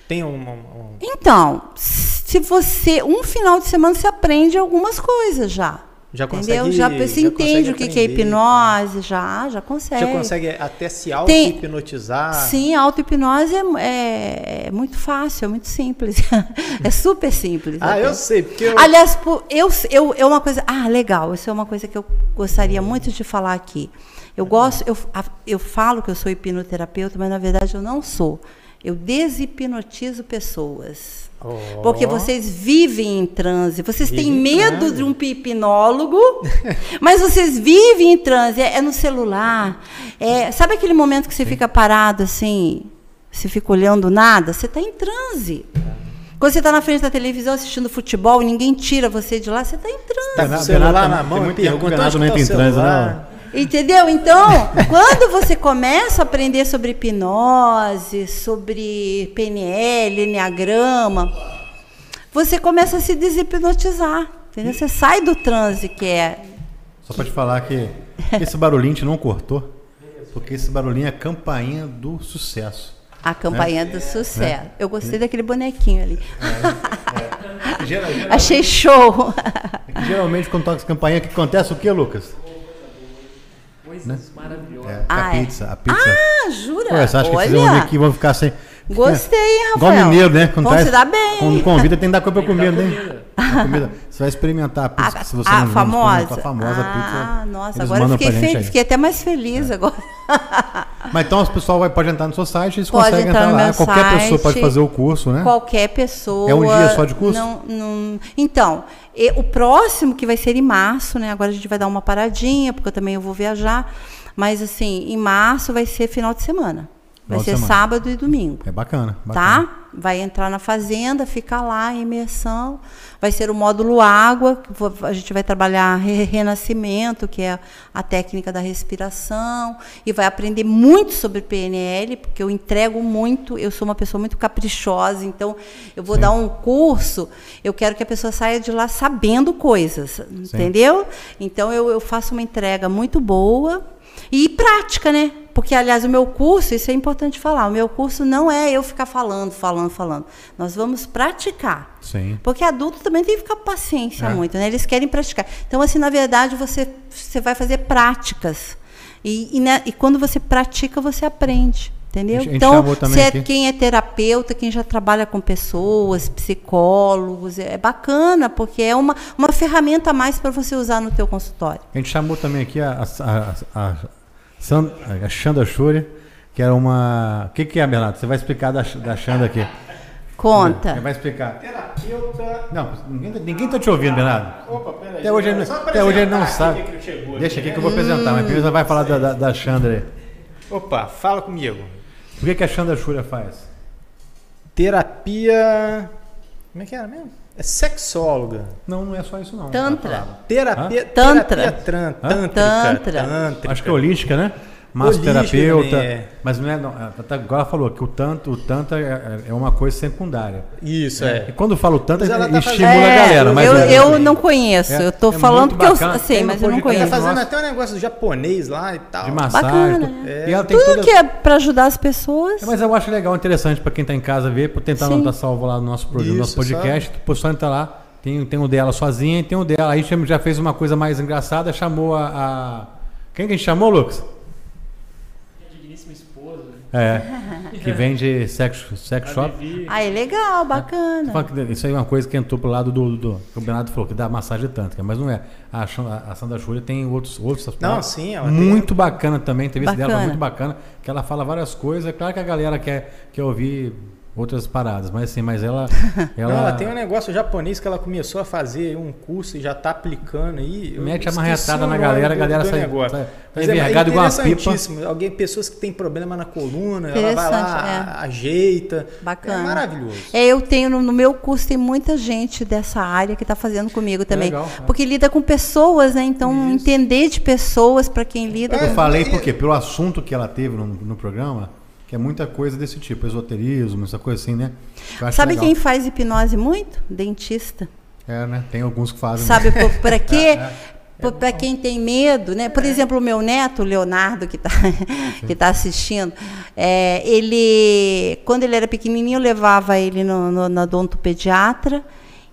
Tem um, um- um- Então, se você. Um final de semana você aprende algumas coisas já. Já Entendeu? consegue Já você já entende o que, que é hipnose, já, já consegue. Já consegue até se auto-hipnotizar? Sim, auto-hipnose é, é- é muito fácil, é muito simples. é super simples. Ah, até. eu sei, porque eu, Aliás, por- eu, eu, é uma coisa. Ah, legal. Isso é uma coisa que eu gostaria muito de falar aqui. Eu gosto, eu, eu falo que eu sou hipnoterapeuta, mas na verdade eu não sou. Eu deshipnotizo pessoas. Porque vocês vivem em transe, vocês têm Vivem em medo transe. de um hipnólogo, mas vocês vivem em transe. É, é no celular. É, sabe aquele momento que você fica parado assim, você fica olhando nada? Você está em transe. Quando você está na frente da televisão assistindo futebol e ninguém tira você de lá, você está em transe. tá com o Bernardo- celular Bernardo- na tem mão, muito tempo que o pergunta onde não tá o entra em transe, celular. Entendeu? Então, quando você começa a aprender sobre hipnose, sobre PNL, Enneagrama, você começa a se deshipnotizar. Entendeu? Você sai do transe que é. Só pra te falar que esse barulhinho a gente não cortou, porque esse barulhinho é a campainha do sucesso. A campainha do sucesso. Eu gostei daquele bonequinho ali. Geral- Achei show. é geralmente quando toca essa campainha, o que acontece o que, Lucas? Coisas maravilhosas. É, Ah, a é. pizza, a pizza. Ah, jura? Ué, você acha que vocês vão vir Olha, aqui e vão ficar sem. Gostei, hein, Igual Rafael? mineiro, né? Quando Vão traz- se dar bem. Quando convida, tem que dar coisa pra comer, né? comida. A comida. Você vai experimentar a pizza que se você a não famosa? A famosa ah, pizza. nossa, eles agora fiquei, fe-. É. fiquei até mais feliz agora. Mas então o pessoal vai, pode entrar no seu site, eles Pode conseguem entrar entrar lá. Qualquer pessoa site. pode fazer o curso, né? Qualquer pessoa. É um dia só de curso? Não, não- Então, e- o próximo que vai ser em março, né? Agora a gente vai dar uma paradinha, porque eu também eu vou viajar. Mas assim, em março vai ser final de semana. Vai ser semana. sábado e domingo. É bacana. bacana. Tá? Vai entrar na fazenda, fica lá imersão. Vai ser o módulo água, a gente vai trabalhar re- renascimento, que é a técnica da respiração, e vai aprender muito sobre PNL, porque eu entrego muito, eu sou uma pessoa muito caprichosa, então eu vou dar um curso, eu quero que a pessoa saia de lá sabendo coisas, entendeu? Então eu, eu faço uma entrega muito boa e prática, né? Porque, aliás, o meu curso, isso é importante falar, o meu curso não é eu ficar falando, falando, falando. Nós vamos praticar. Sim. Porque adulto também tem que ficar com paciência É. muito, né? Eles querem praticar. Então, assim, na verdade, você, você vai fazer práticas. E, e, né, e quando você pratica, você aprende. Entendeu? Então, se é aqui. quem é terapeuta, quem já trabalha com pessoas, psicólogos, é bacana, porque é uma, uma ferramenta a mais para você usar no teu consultório. A gente chamou também aqui a, a, a, a, Xanda Shuri, que era uma. O que, que é, Bernardo? Você vai explicar da, da Xanda aqui. Conta. Vai explicar? Terapeuta. Não, ninguém, ninguém tá te ouvindo, Bernardo. Opa, peraí. Até hoje, ele, até hoje ele não sabe. que Deixa aqui que eu vou apresentar, mas primeiro você vai falar da, da, da Chandra aí. Opa, fala comigo. O que, que a Chandra Shura faz? Terapia. Como é que era mesmo? É sexóloga. Não, não é só isso não. Tantra. Terapia. Tantra. Terapia tran, tântrica, Tantra. tântrica. Acho que é holística, né? Massoterapeuta. também é. Mas não é. Não, ela- agora ela falou que o tanto, o tanto é, é uma coisa secundária. Isso, E é. quando fala o tanto, ela tá estimula fazendo- a galera. Mas eu, é- eu não conheço. É- eu tô é falando porque eu sei, mas eu não. Tá conheço. fazendo Nossa. até um negócio japonês lá e tal. de massagem. Bacana. tudo. É. E ela tem Tudo toda- que é para ajudar as pessoas. É, Mas eu acho legal, interessante para quem tá em casa ver, por tentar não Sim. estar salvo lá no nosso programa, no nosso Isso, podcast. O só entra lá, tem, tem o dela sozinha e tem o dela. Aí a gente já fez uma coisa mais engraçada, chamou a. a- Quem que a gente chamou, Lucas? É. Que vende sex, sex shop. Vivi. Ah, é legal, bacana. Fala que Isso aí é uma coisa que entrou pro lado do. do que o Bernardo falou, que dá massagem tântrica, mas não é. A, a Sandra Júlia tem outros. outros Não, sim, ela tem- Muito bacana também. A entrevista dela foi Bacana. muito bacana. Que ela fala várias coisas. É claro que a galera quer, quer ouvir outras paradas, mas assim, mas ela. ela, Não, ela tem um negócio japonês que ela começou a fazer um curso e já tá aplicando aí. Eu Mete a marretada na galera, a galera sai- negócio. sai- Mas sai é envergado igual pipa. interessantíssimo. Alguém, pessoas que têm problema na coluna, ela vai lá, Interessante, ajeita. Bacana. É maravilhoso. É, eu tenho no, meu curso tem muita gente dessa área que está fazendo comigo também, legal, é. porque lida com pessoas, né? Então entender de pessoas para quem lida. Eu É, falei e- por quê? Pelo assunto que ela teve no, no programa, que é muita coisa desse tipo, esoterismo, essa coisa assim, né? Sabe legal. quem faz hipnose muito? Dentista. É, né? Tem alguns que fazem. Sabe para quê? É, Para quem tem medo, né? Por exemplo, o meu neto, o Leonardo, que está que tá assistindo, é, ele, quando ele era pequenininho, eu levava ele no, no, na odontopediatra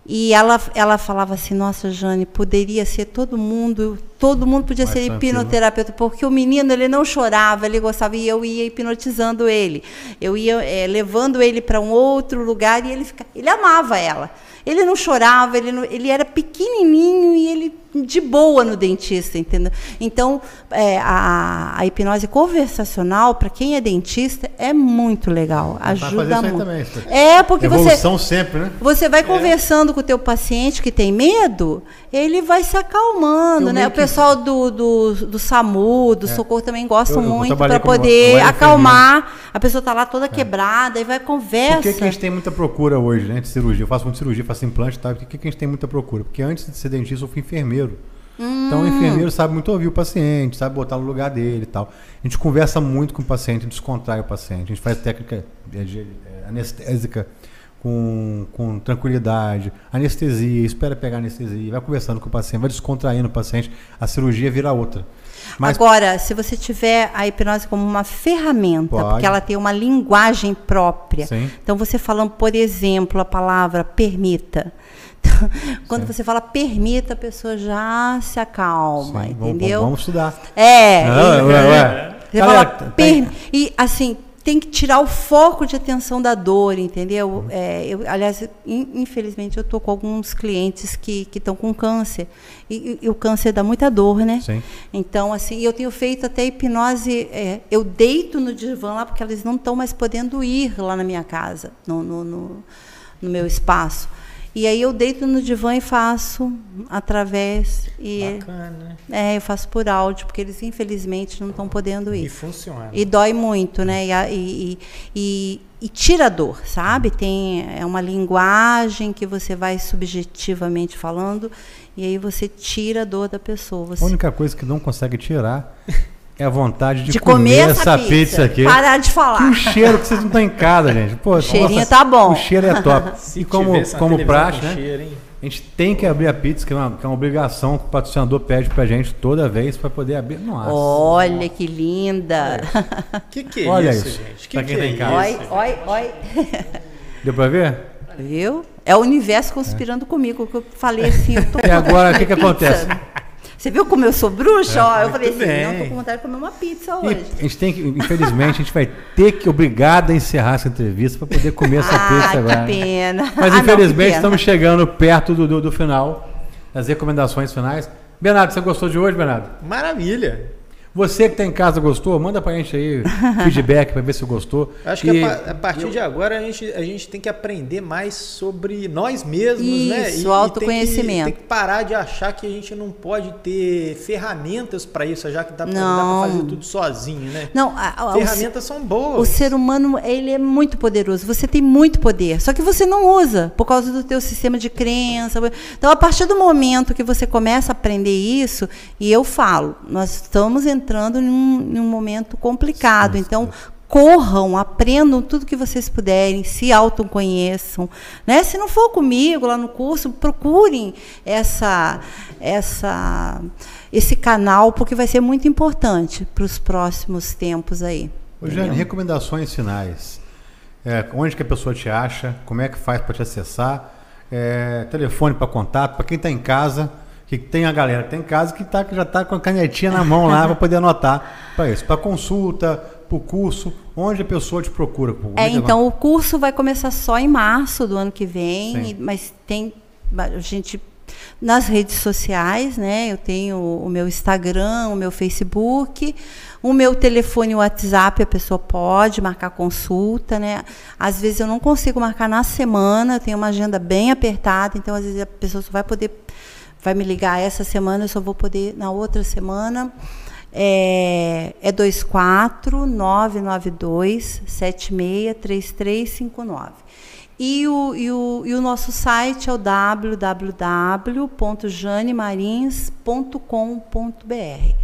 e ela, ela falava assim, nossa, Jane, poderia ser todo mundo, todo mundo podia ser tranquilo. hipnoterapeuta, porque o menino, ele não chorava, ele gostava, e eu ia hipnotizando ele. Eu ia eh, levando ele para um outro lugar e ele, fica, ele amava ela. Ele não chorava, ele, não- ele era pequenininho e ele de boa no dentista, entendeu? Então, é, a, a hipnose conversacional, para quem é dentista, é muito legal, ajuda muito. também. É, porque você, Evolução sempre, né? você vai conversando com o teu paciente que tem medo, ele vai se acalmando, Eu né? O que- pessoal do, do, do SAMU, do Socorro também gosta muito para poder trabalhei acalmar. A pessoa está lá toda quebrada e vai conversa. Por que, que a gente tem muita procura hoje, né? De cirurgia? Eu faço muita cirurgia, faço implante tal. Por que, que a gente tem muita procura? Porque antes de ser dentista, eu fui enfermeiro. Então, o enfermeiro sabe muito ouvir o paciente, sabe botar no lugar dele e tal. A gente conversa muito com o paciente, descontrai o paciente. A gente faz técnica de, eh, anestésica com, com tranquilidade, anestesia, espera pegar anestesia, vai conversando com o paciente, vai descontraindo o paciente. A cirurgia vira outra. Mas Agora, se você tiver a hipnose como uma ferramenta, Pode. porque ela tem uma linguagem própria. Sim. Então, você falando, por exemplo, a palavra permita. Então, Quando você fala permita, a pessoa já se acalma, sim, vamos, entendeu? vamos estudar. É. E- ué, ué. Você Galera, fala, tá- E assim, tem que tirar o foco de atenção da dor, entendeu? Uhum. É, eu, aliás, in- infelizmente, eu estou com alguns clientes que estão com câncer. E, e- o câncer dá muita dor, né? Sim. Então, assim, eu tenho feito até hipnose. é, eu deito no divã lá, porque eles não estão mais podendo ir lá na minha casa, no, no, no- no meu espaço. E aí eu deito no divã e faço através. E, Bacana, né? é, eu faço por áudio, porque eles infelizmente não estão podendo E ir. funciona. E dói muito, né? E, e, e, e- e tira a dor, sabe? Tem é uma linguagem que você vai subjetivamente falando e aí você tira a dor da pessoa. Você, A única coisa que não consegue tirar é a vontade de, de comer, essa, pizza, pizza, aqui. parar de Que falar. o cheiro que vocês não estão em casa, gente. Pô, O cheirinho tá bom. O cheiro é top. Se e como, como praxe, com né? cheiro? A gente tem que abrir a pizza, que é uma, que é uma obrigação que o patrocinador pede pra gente toda vez para poder abrir. Nossa. Olha que linda. Que que é Olha isso, isso, gente? Que pra quem que tá é em casa. Oi, oi, oi. Deu pra ver? Viu? É o universo conspirando comigo, que eu falei assim, eu tô com E agora, vontade o que que acontece? Você viu como eu sou bruxa? Ó, eu falei assim, bem. não, tô com vontade de comer uma pizza E hoje. a gente tem que, infelizmente, a gente vai ter que obrigado a encerrar essa entrevista para poder comer essa pizza Ah, agora. que pena. Mas Ah, não, infelizmente pena. estamos chegando perto do, do, do final, das recomendações finais. Bernardo, você gostou de hoje, Bernardo? Maravilha. Você que tá em casa gostou, manda pra gente aí feedback pra ver se gostou. Acho E- que a, a partir de agora a gente, a gente tem que aprender mais sobre nós mesmos, né? Isso, tem que- autoconhecimento. Tem que, parar de achar que a gente não pode ter ferramentas para isso, já que dá, pra fazer tudo sozinho, né? Não, a- a- o, Ferramentas são boas. o ser humano, ele é muito poderoso. Você tem muito poder, só que você não usa por causa do teu sistema de crença. Então, a partir do momento que você começa a aprender isso, e eu falo, nós estamos entrando num, num momento complicado. então, corram, aprendam tudo que vocês puderem, se autoconheçam, né? Se não for comigo lá no curso, procurem essa essa esse canal porque vai ser muito importante para os próximos tempos aí. Ô, Jane, recomendações finais. É, onde que a pessoa te acha? Como é que faz para te acessar? É, telefone para contato, para quem está em casa, que tem a galera que tem em casa que, tá, que já está com a canetinha na mão lá para poder anotar para isso. Para consulta, para o curso, onde a pessoa te procura? É, então o curso vai começar só em março do ano que vem, e- mas tem a gente nas redes sociais, né? Eu tenho o meu Instagram, o meu Facebook, o meu telefone WhatsApp, a pessoa pode marcar consulta, né? Às vezes eu não consigo marcar na semana, eu tenho uma agenda bem apertada, então às vezes a pessoa só vai poder vai me ligar essa semana, eu só vou poder na outra semana. É, é 24 992 763359. E o, e, o, e o nosso site é o www.janemarins.com.br.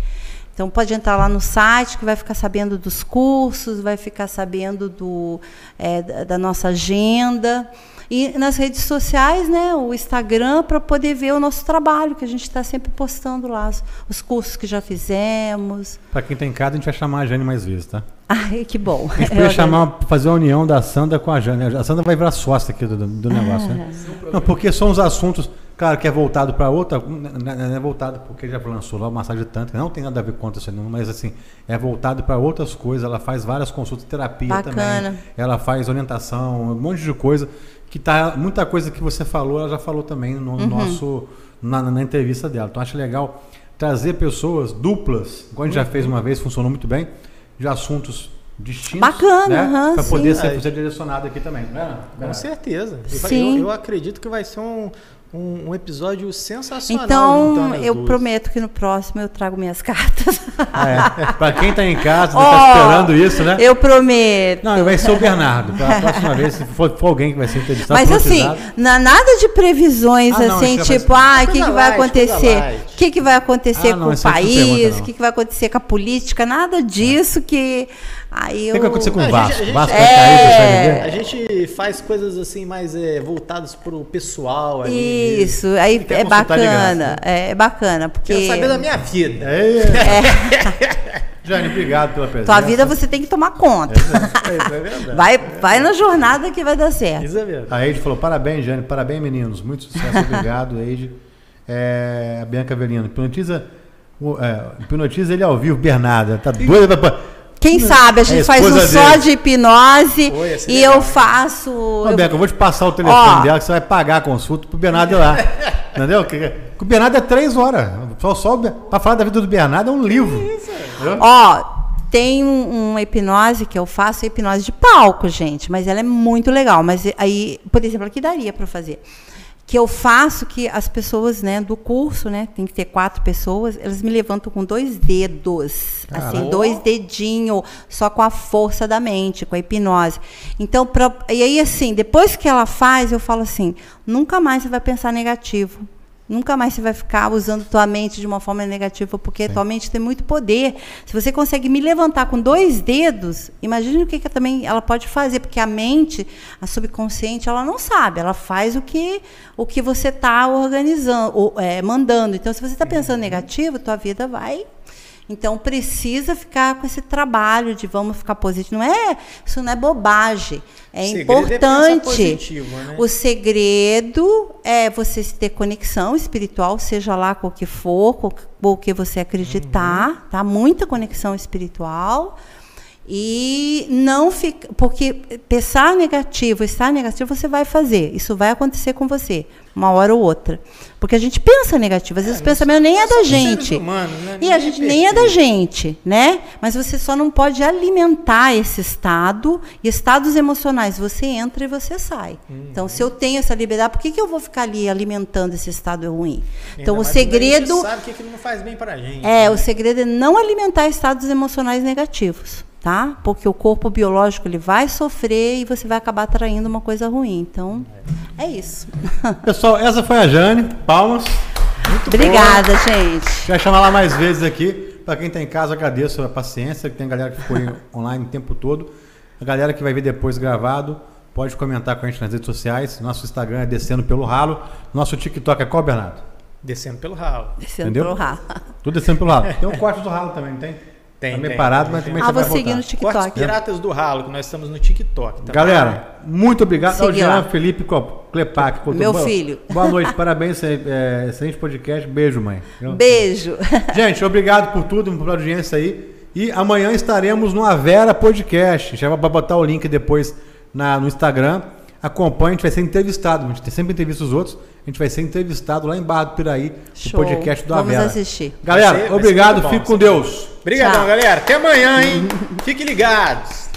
Então pode entrar lá no site que vai ficar sabendo dos cursos, vai ficar sabendo do, é, da, nossa agenda. E nas redes sociais, né, o Instagram, para poder ver o nosso trabalho, que a gente está sempre postando lá, os, os cursos que já fizemos. Para quem está em casa, a gente vai chamar a Jane mais vezes, tá? Ai, que bom. A gente podia chamar, fazer a união da Sandra com a Jane. A Sandra vai virar sócia aqui do, do negócio, né? Não, porque são os assuntos, claro, que é voltado para outra, não é- não é voltado porque já lançou lá o massagem tântrica, não tem nada a ver com isso, não, mas assim, é voltado para outras coisas. Ela faz várias consultas, terapia Bacana. também. Ela faz orientação, um monte de coisa. Que tá, muita coisa que você falou, ela já falou também no Uhum. nosso, na, na entrevista dela. Então, acho legal trazer pessoas duplas, igual a gente já fez uma vez, funcionou muito bem, de assuntos distintos. Bacana, né? aham, Para poder sim. ser, ser direcionado aqui também. Não é? Com certeza. Vai- Sim. Eu, eu acredito que vai ser um, um, um episódio sensacional. Então, eu duas. prometo que no próximo eu trago minhas cartas. Ah, é. Para quem está em casa, está esperando isso, né? Eu prometo. Não, vai ser o Bernardo. Para a próxima vez, se for, for alguém que vai ser entrevistado, Mas assim, na, nada de previsões Ah, não, assim, vai tipo, ah, o que, Coisa que vai acontecer? O que, que vai acontecer Ah, não, com o pergunta, país? O que, que vai acontecer com a política? Nada disso que. Aí o eu... que vai acontecer com A o gente- Vasco? a gente- O Vasco É. ver? A gente faz coisas assim mais é, voltadas pro pessoal ali. Isso, aí é bacana. né? É, é bacana, porque. Quero saber da minha vida. É. Jane, obrigado pela presença. Tua vida você tem que tomar conta. Isso é verdade. Vai, vai na jornada que vai dar certo. Isso é verdade. A Eide falou: parabéns, Jane, parabéns, meninos. Muito sucesso, obrigado, Eide. É, a Bianca Avelino, hipnotiza, o- é, hipnotiza ele ao vivo, Bernarda. Tá doida pra. Quem sabe a É gente a faz um esposa só dele. de hipnose Oi, e legal. eu faço. Ô, eu- Bianca, eu vou te passar o telefone Ó. dela que você vai pagar a consulta pro Bernardo ir lá. Entendeu? Que, que o Bernardo é três horas. Só, só pra falar da vida do Bernardo é um livro. Entendeu? Ó, tem um, uma hipnose que eu faço, é hipnose de palco, gente, mas ela é muito legal. Mas aí, por exemplo, aqui daria para fazer. Que eu faço que as pessoas, né, do curso, né, tem que ter quatro pessoas, elas me levantam com dois dedos, assim, Caramba. dois dedinhos, só com a força da mente, com a hipnose. Então, pra, e aí assim, depois que ela faz, eu falo assim, nunca mais você vai pensar negativo. Nunca mais você vai ficar usando tua mente de uma forma negativa, porque tua mente tem muito poder. Se você consegue me levantar com dois dedos, imagine o que, que também ela pode fazer, porque a mente, a subconsciente, ela não sabe, ela faz o que o que você está organizando, ou, é, mandando. Então, se você está pensando negativo, tua vida vai então precisa ficar com esse trabalho de vamos ficar positivo. Não é, isso não é bobagem. É O é importante. positivo, né? O segredo é você ter conexão espiritual, seja lá com o que for, com o que você acreditar, Uhum. tá? Muita conexão espiritual. E não fica. Porque pensar negativo, estar negativo, você vai fazer. Isso vai acontecer com você, uma hora ou outra. Porque a gente pensa negativo, às vezes o pensamento nem é da Somos seres gente. humanos, né? E a gente é nem é da gente, né? Mas você só não pode alimentar esse estado e estados emocionais. Você entra e você sai. Então, se eu tenho essa liberdade, por que, que eu vou ficar ali alimentando esse estado ruim? Então, Ainda o quando A segredo gente sabe que aquilo não faz bem pra gente. é, né? o segredo é não alimentar estados emocionais negativos, tá? Porque o corpo biológico ele vai sofrer e você vai acabar atraindo uma coisa ruim. Então, é isso. Pessoal, essa foi a Jane. Palmas. Obrigada, gente. Quer chamar lá mais vezes aqui. Para quem está em casa, agradeço a paciência, que tem galera que ficou aí online o tempo todo. A galera que vai ver depois gravado, pode comentar com a gente nas redes sociais. Nosso Instagram é Descendo Pelo Ralo. Nosso TikTok é qual, Bernardo? Descendo pelo ralo. Descendo Entendeu? pelo ralo. Tudo Descendo Pelo Ralo. Tem um corte do ralo também, não tem? Tem, Tá meio tem, parado, tem, mas tem. também Ah, vou seguir no voltar. Cortes TikTok. Piratas do Ralo, que nós estamos no TikTok. Tá? Galera, muito obrigado. Ao Jean lá. Felipe contou- Meu boa- filho. Boa noite, parabéns. é, Excelente podcast. Beijo, mãe. Beijo. Gente, obrigado por tudo, pela audiência aí. E amanhã estaremos no Avera Podcast. Já vai botar o link depois na, no Instagram. Acompanhe, a gente vai ser entrevistado. A gente tem sempre entrevista os outros. A gente vai ser entrevistado lá em Barra do Piraí, no podcast do Vamos Avera. assistir. Galera, Vai ser- vai ser obrigado. Fique com Deus. Obrigadão, galera. Até amanhã, hein? Fiquem ligados.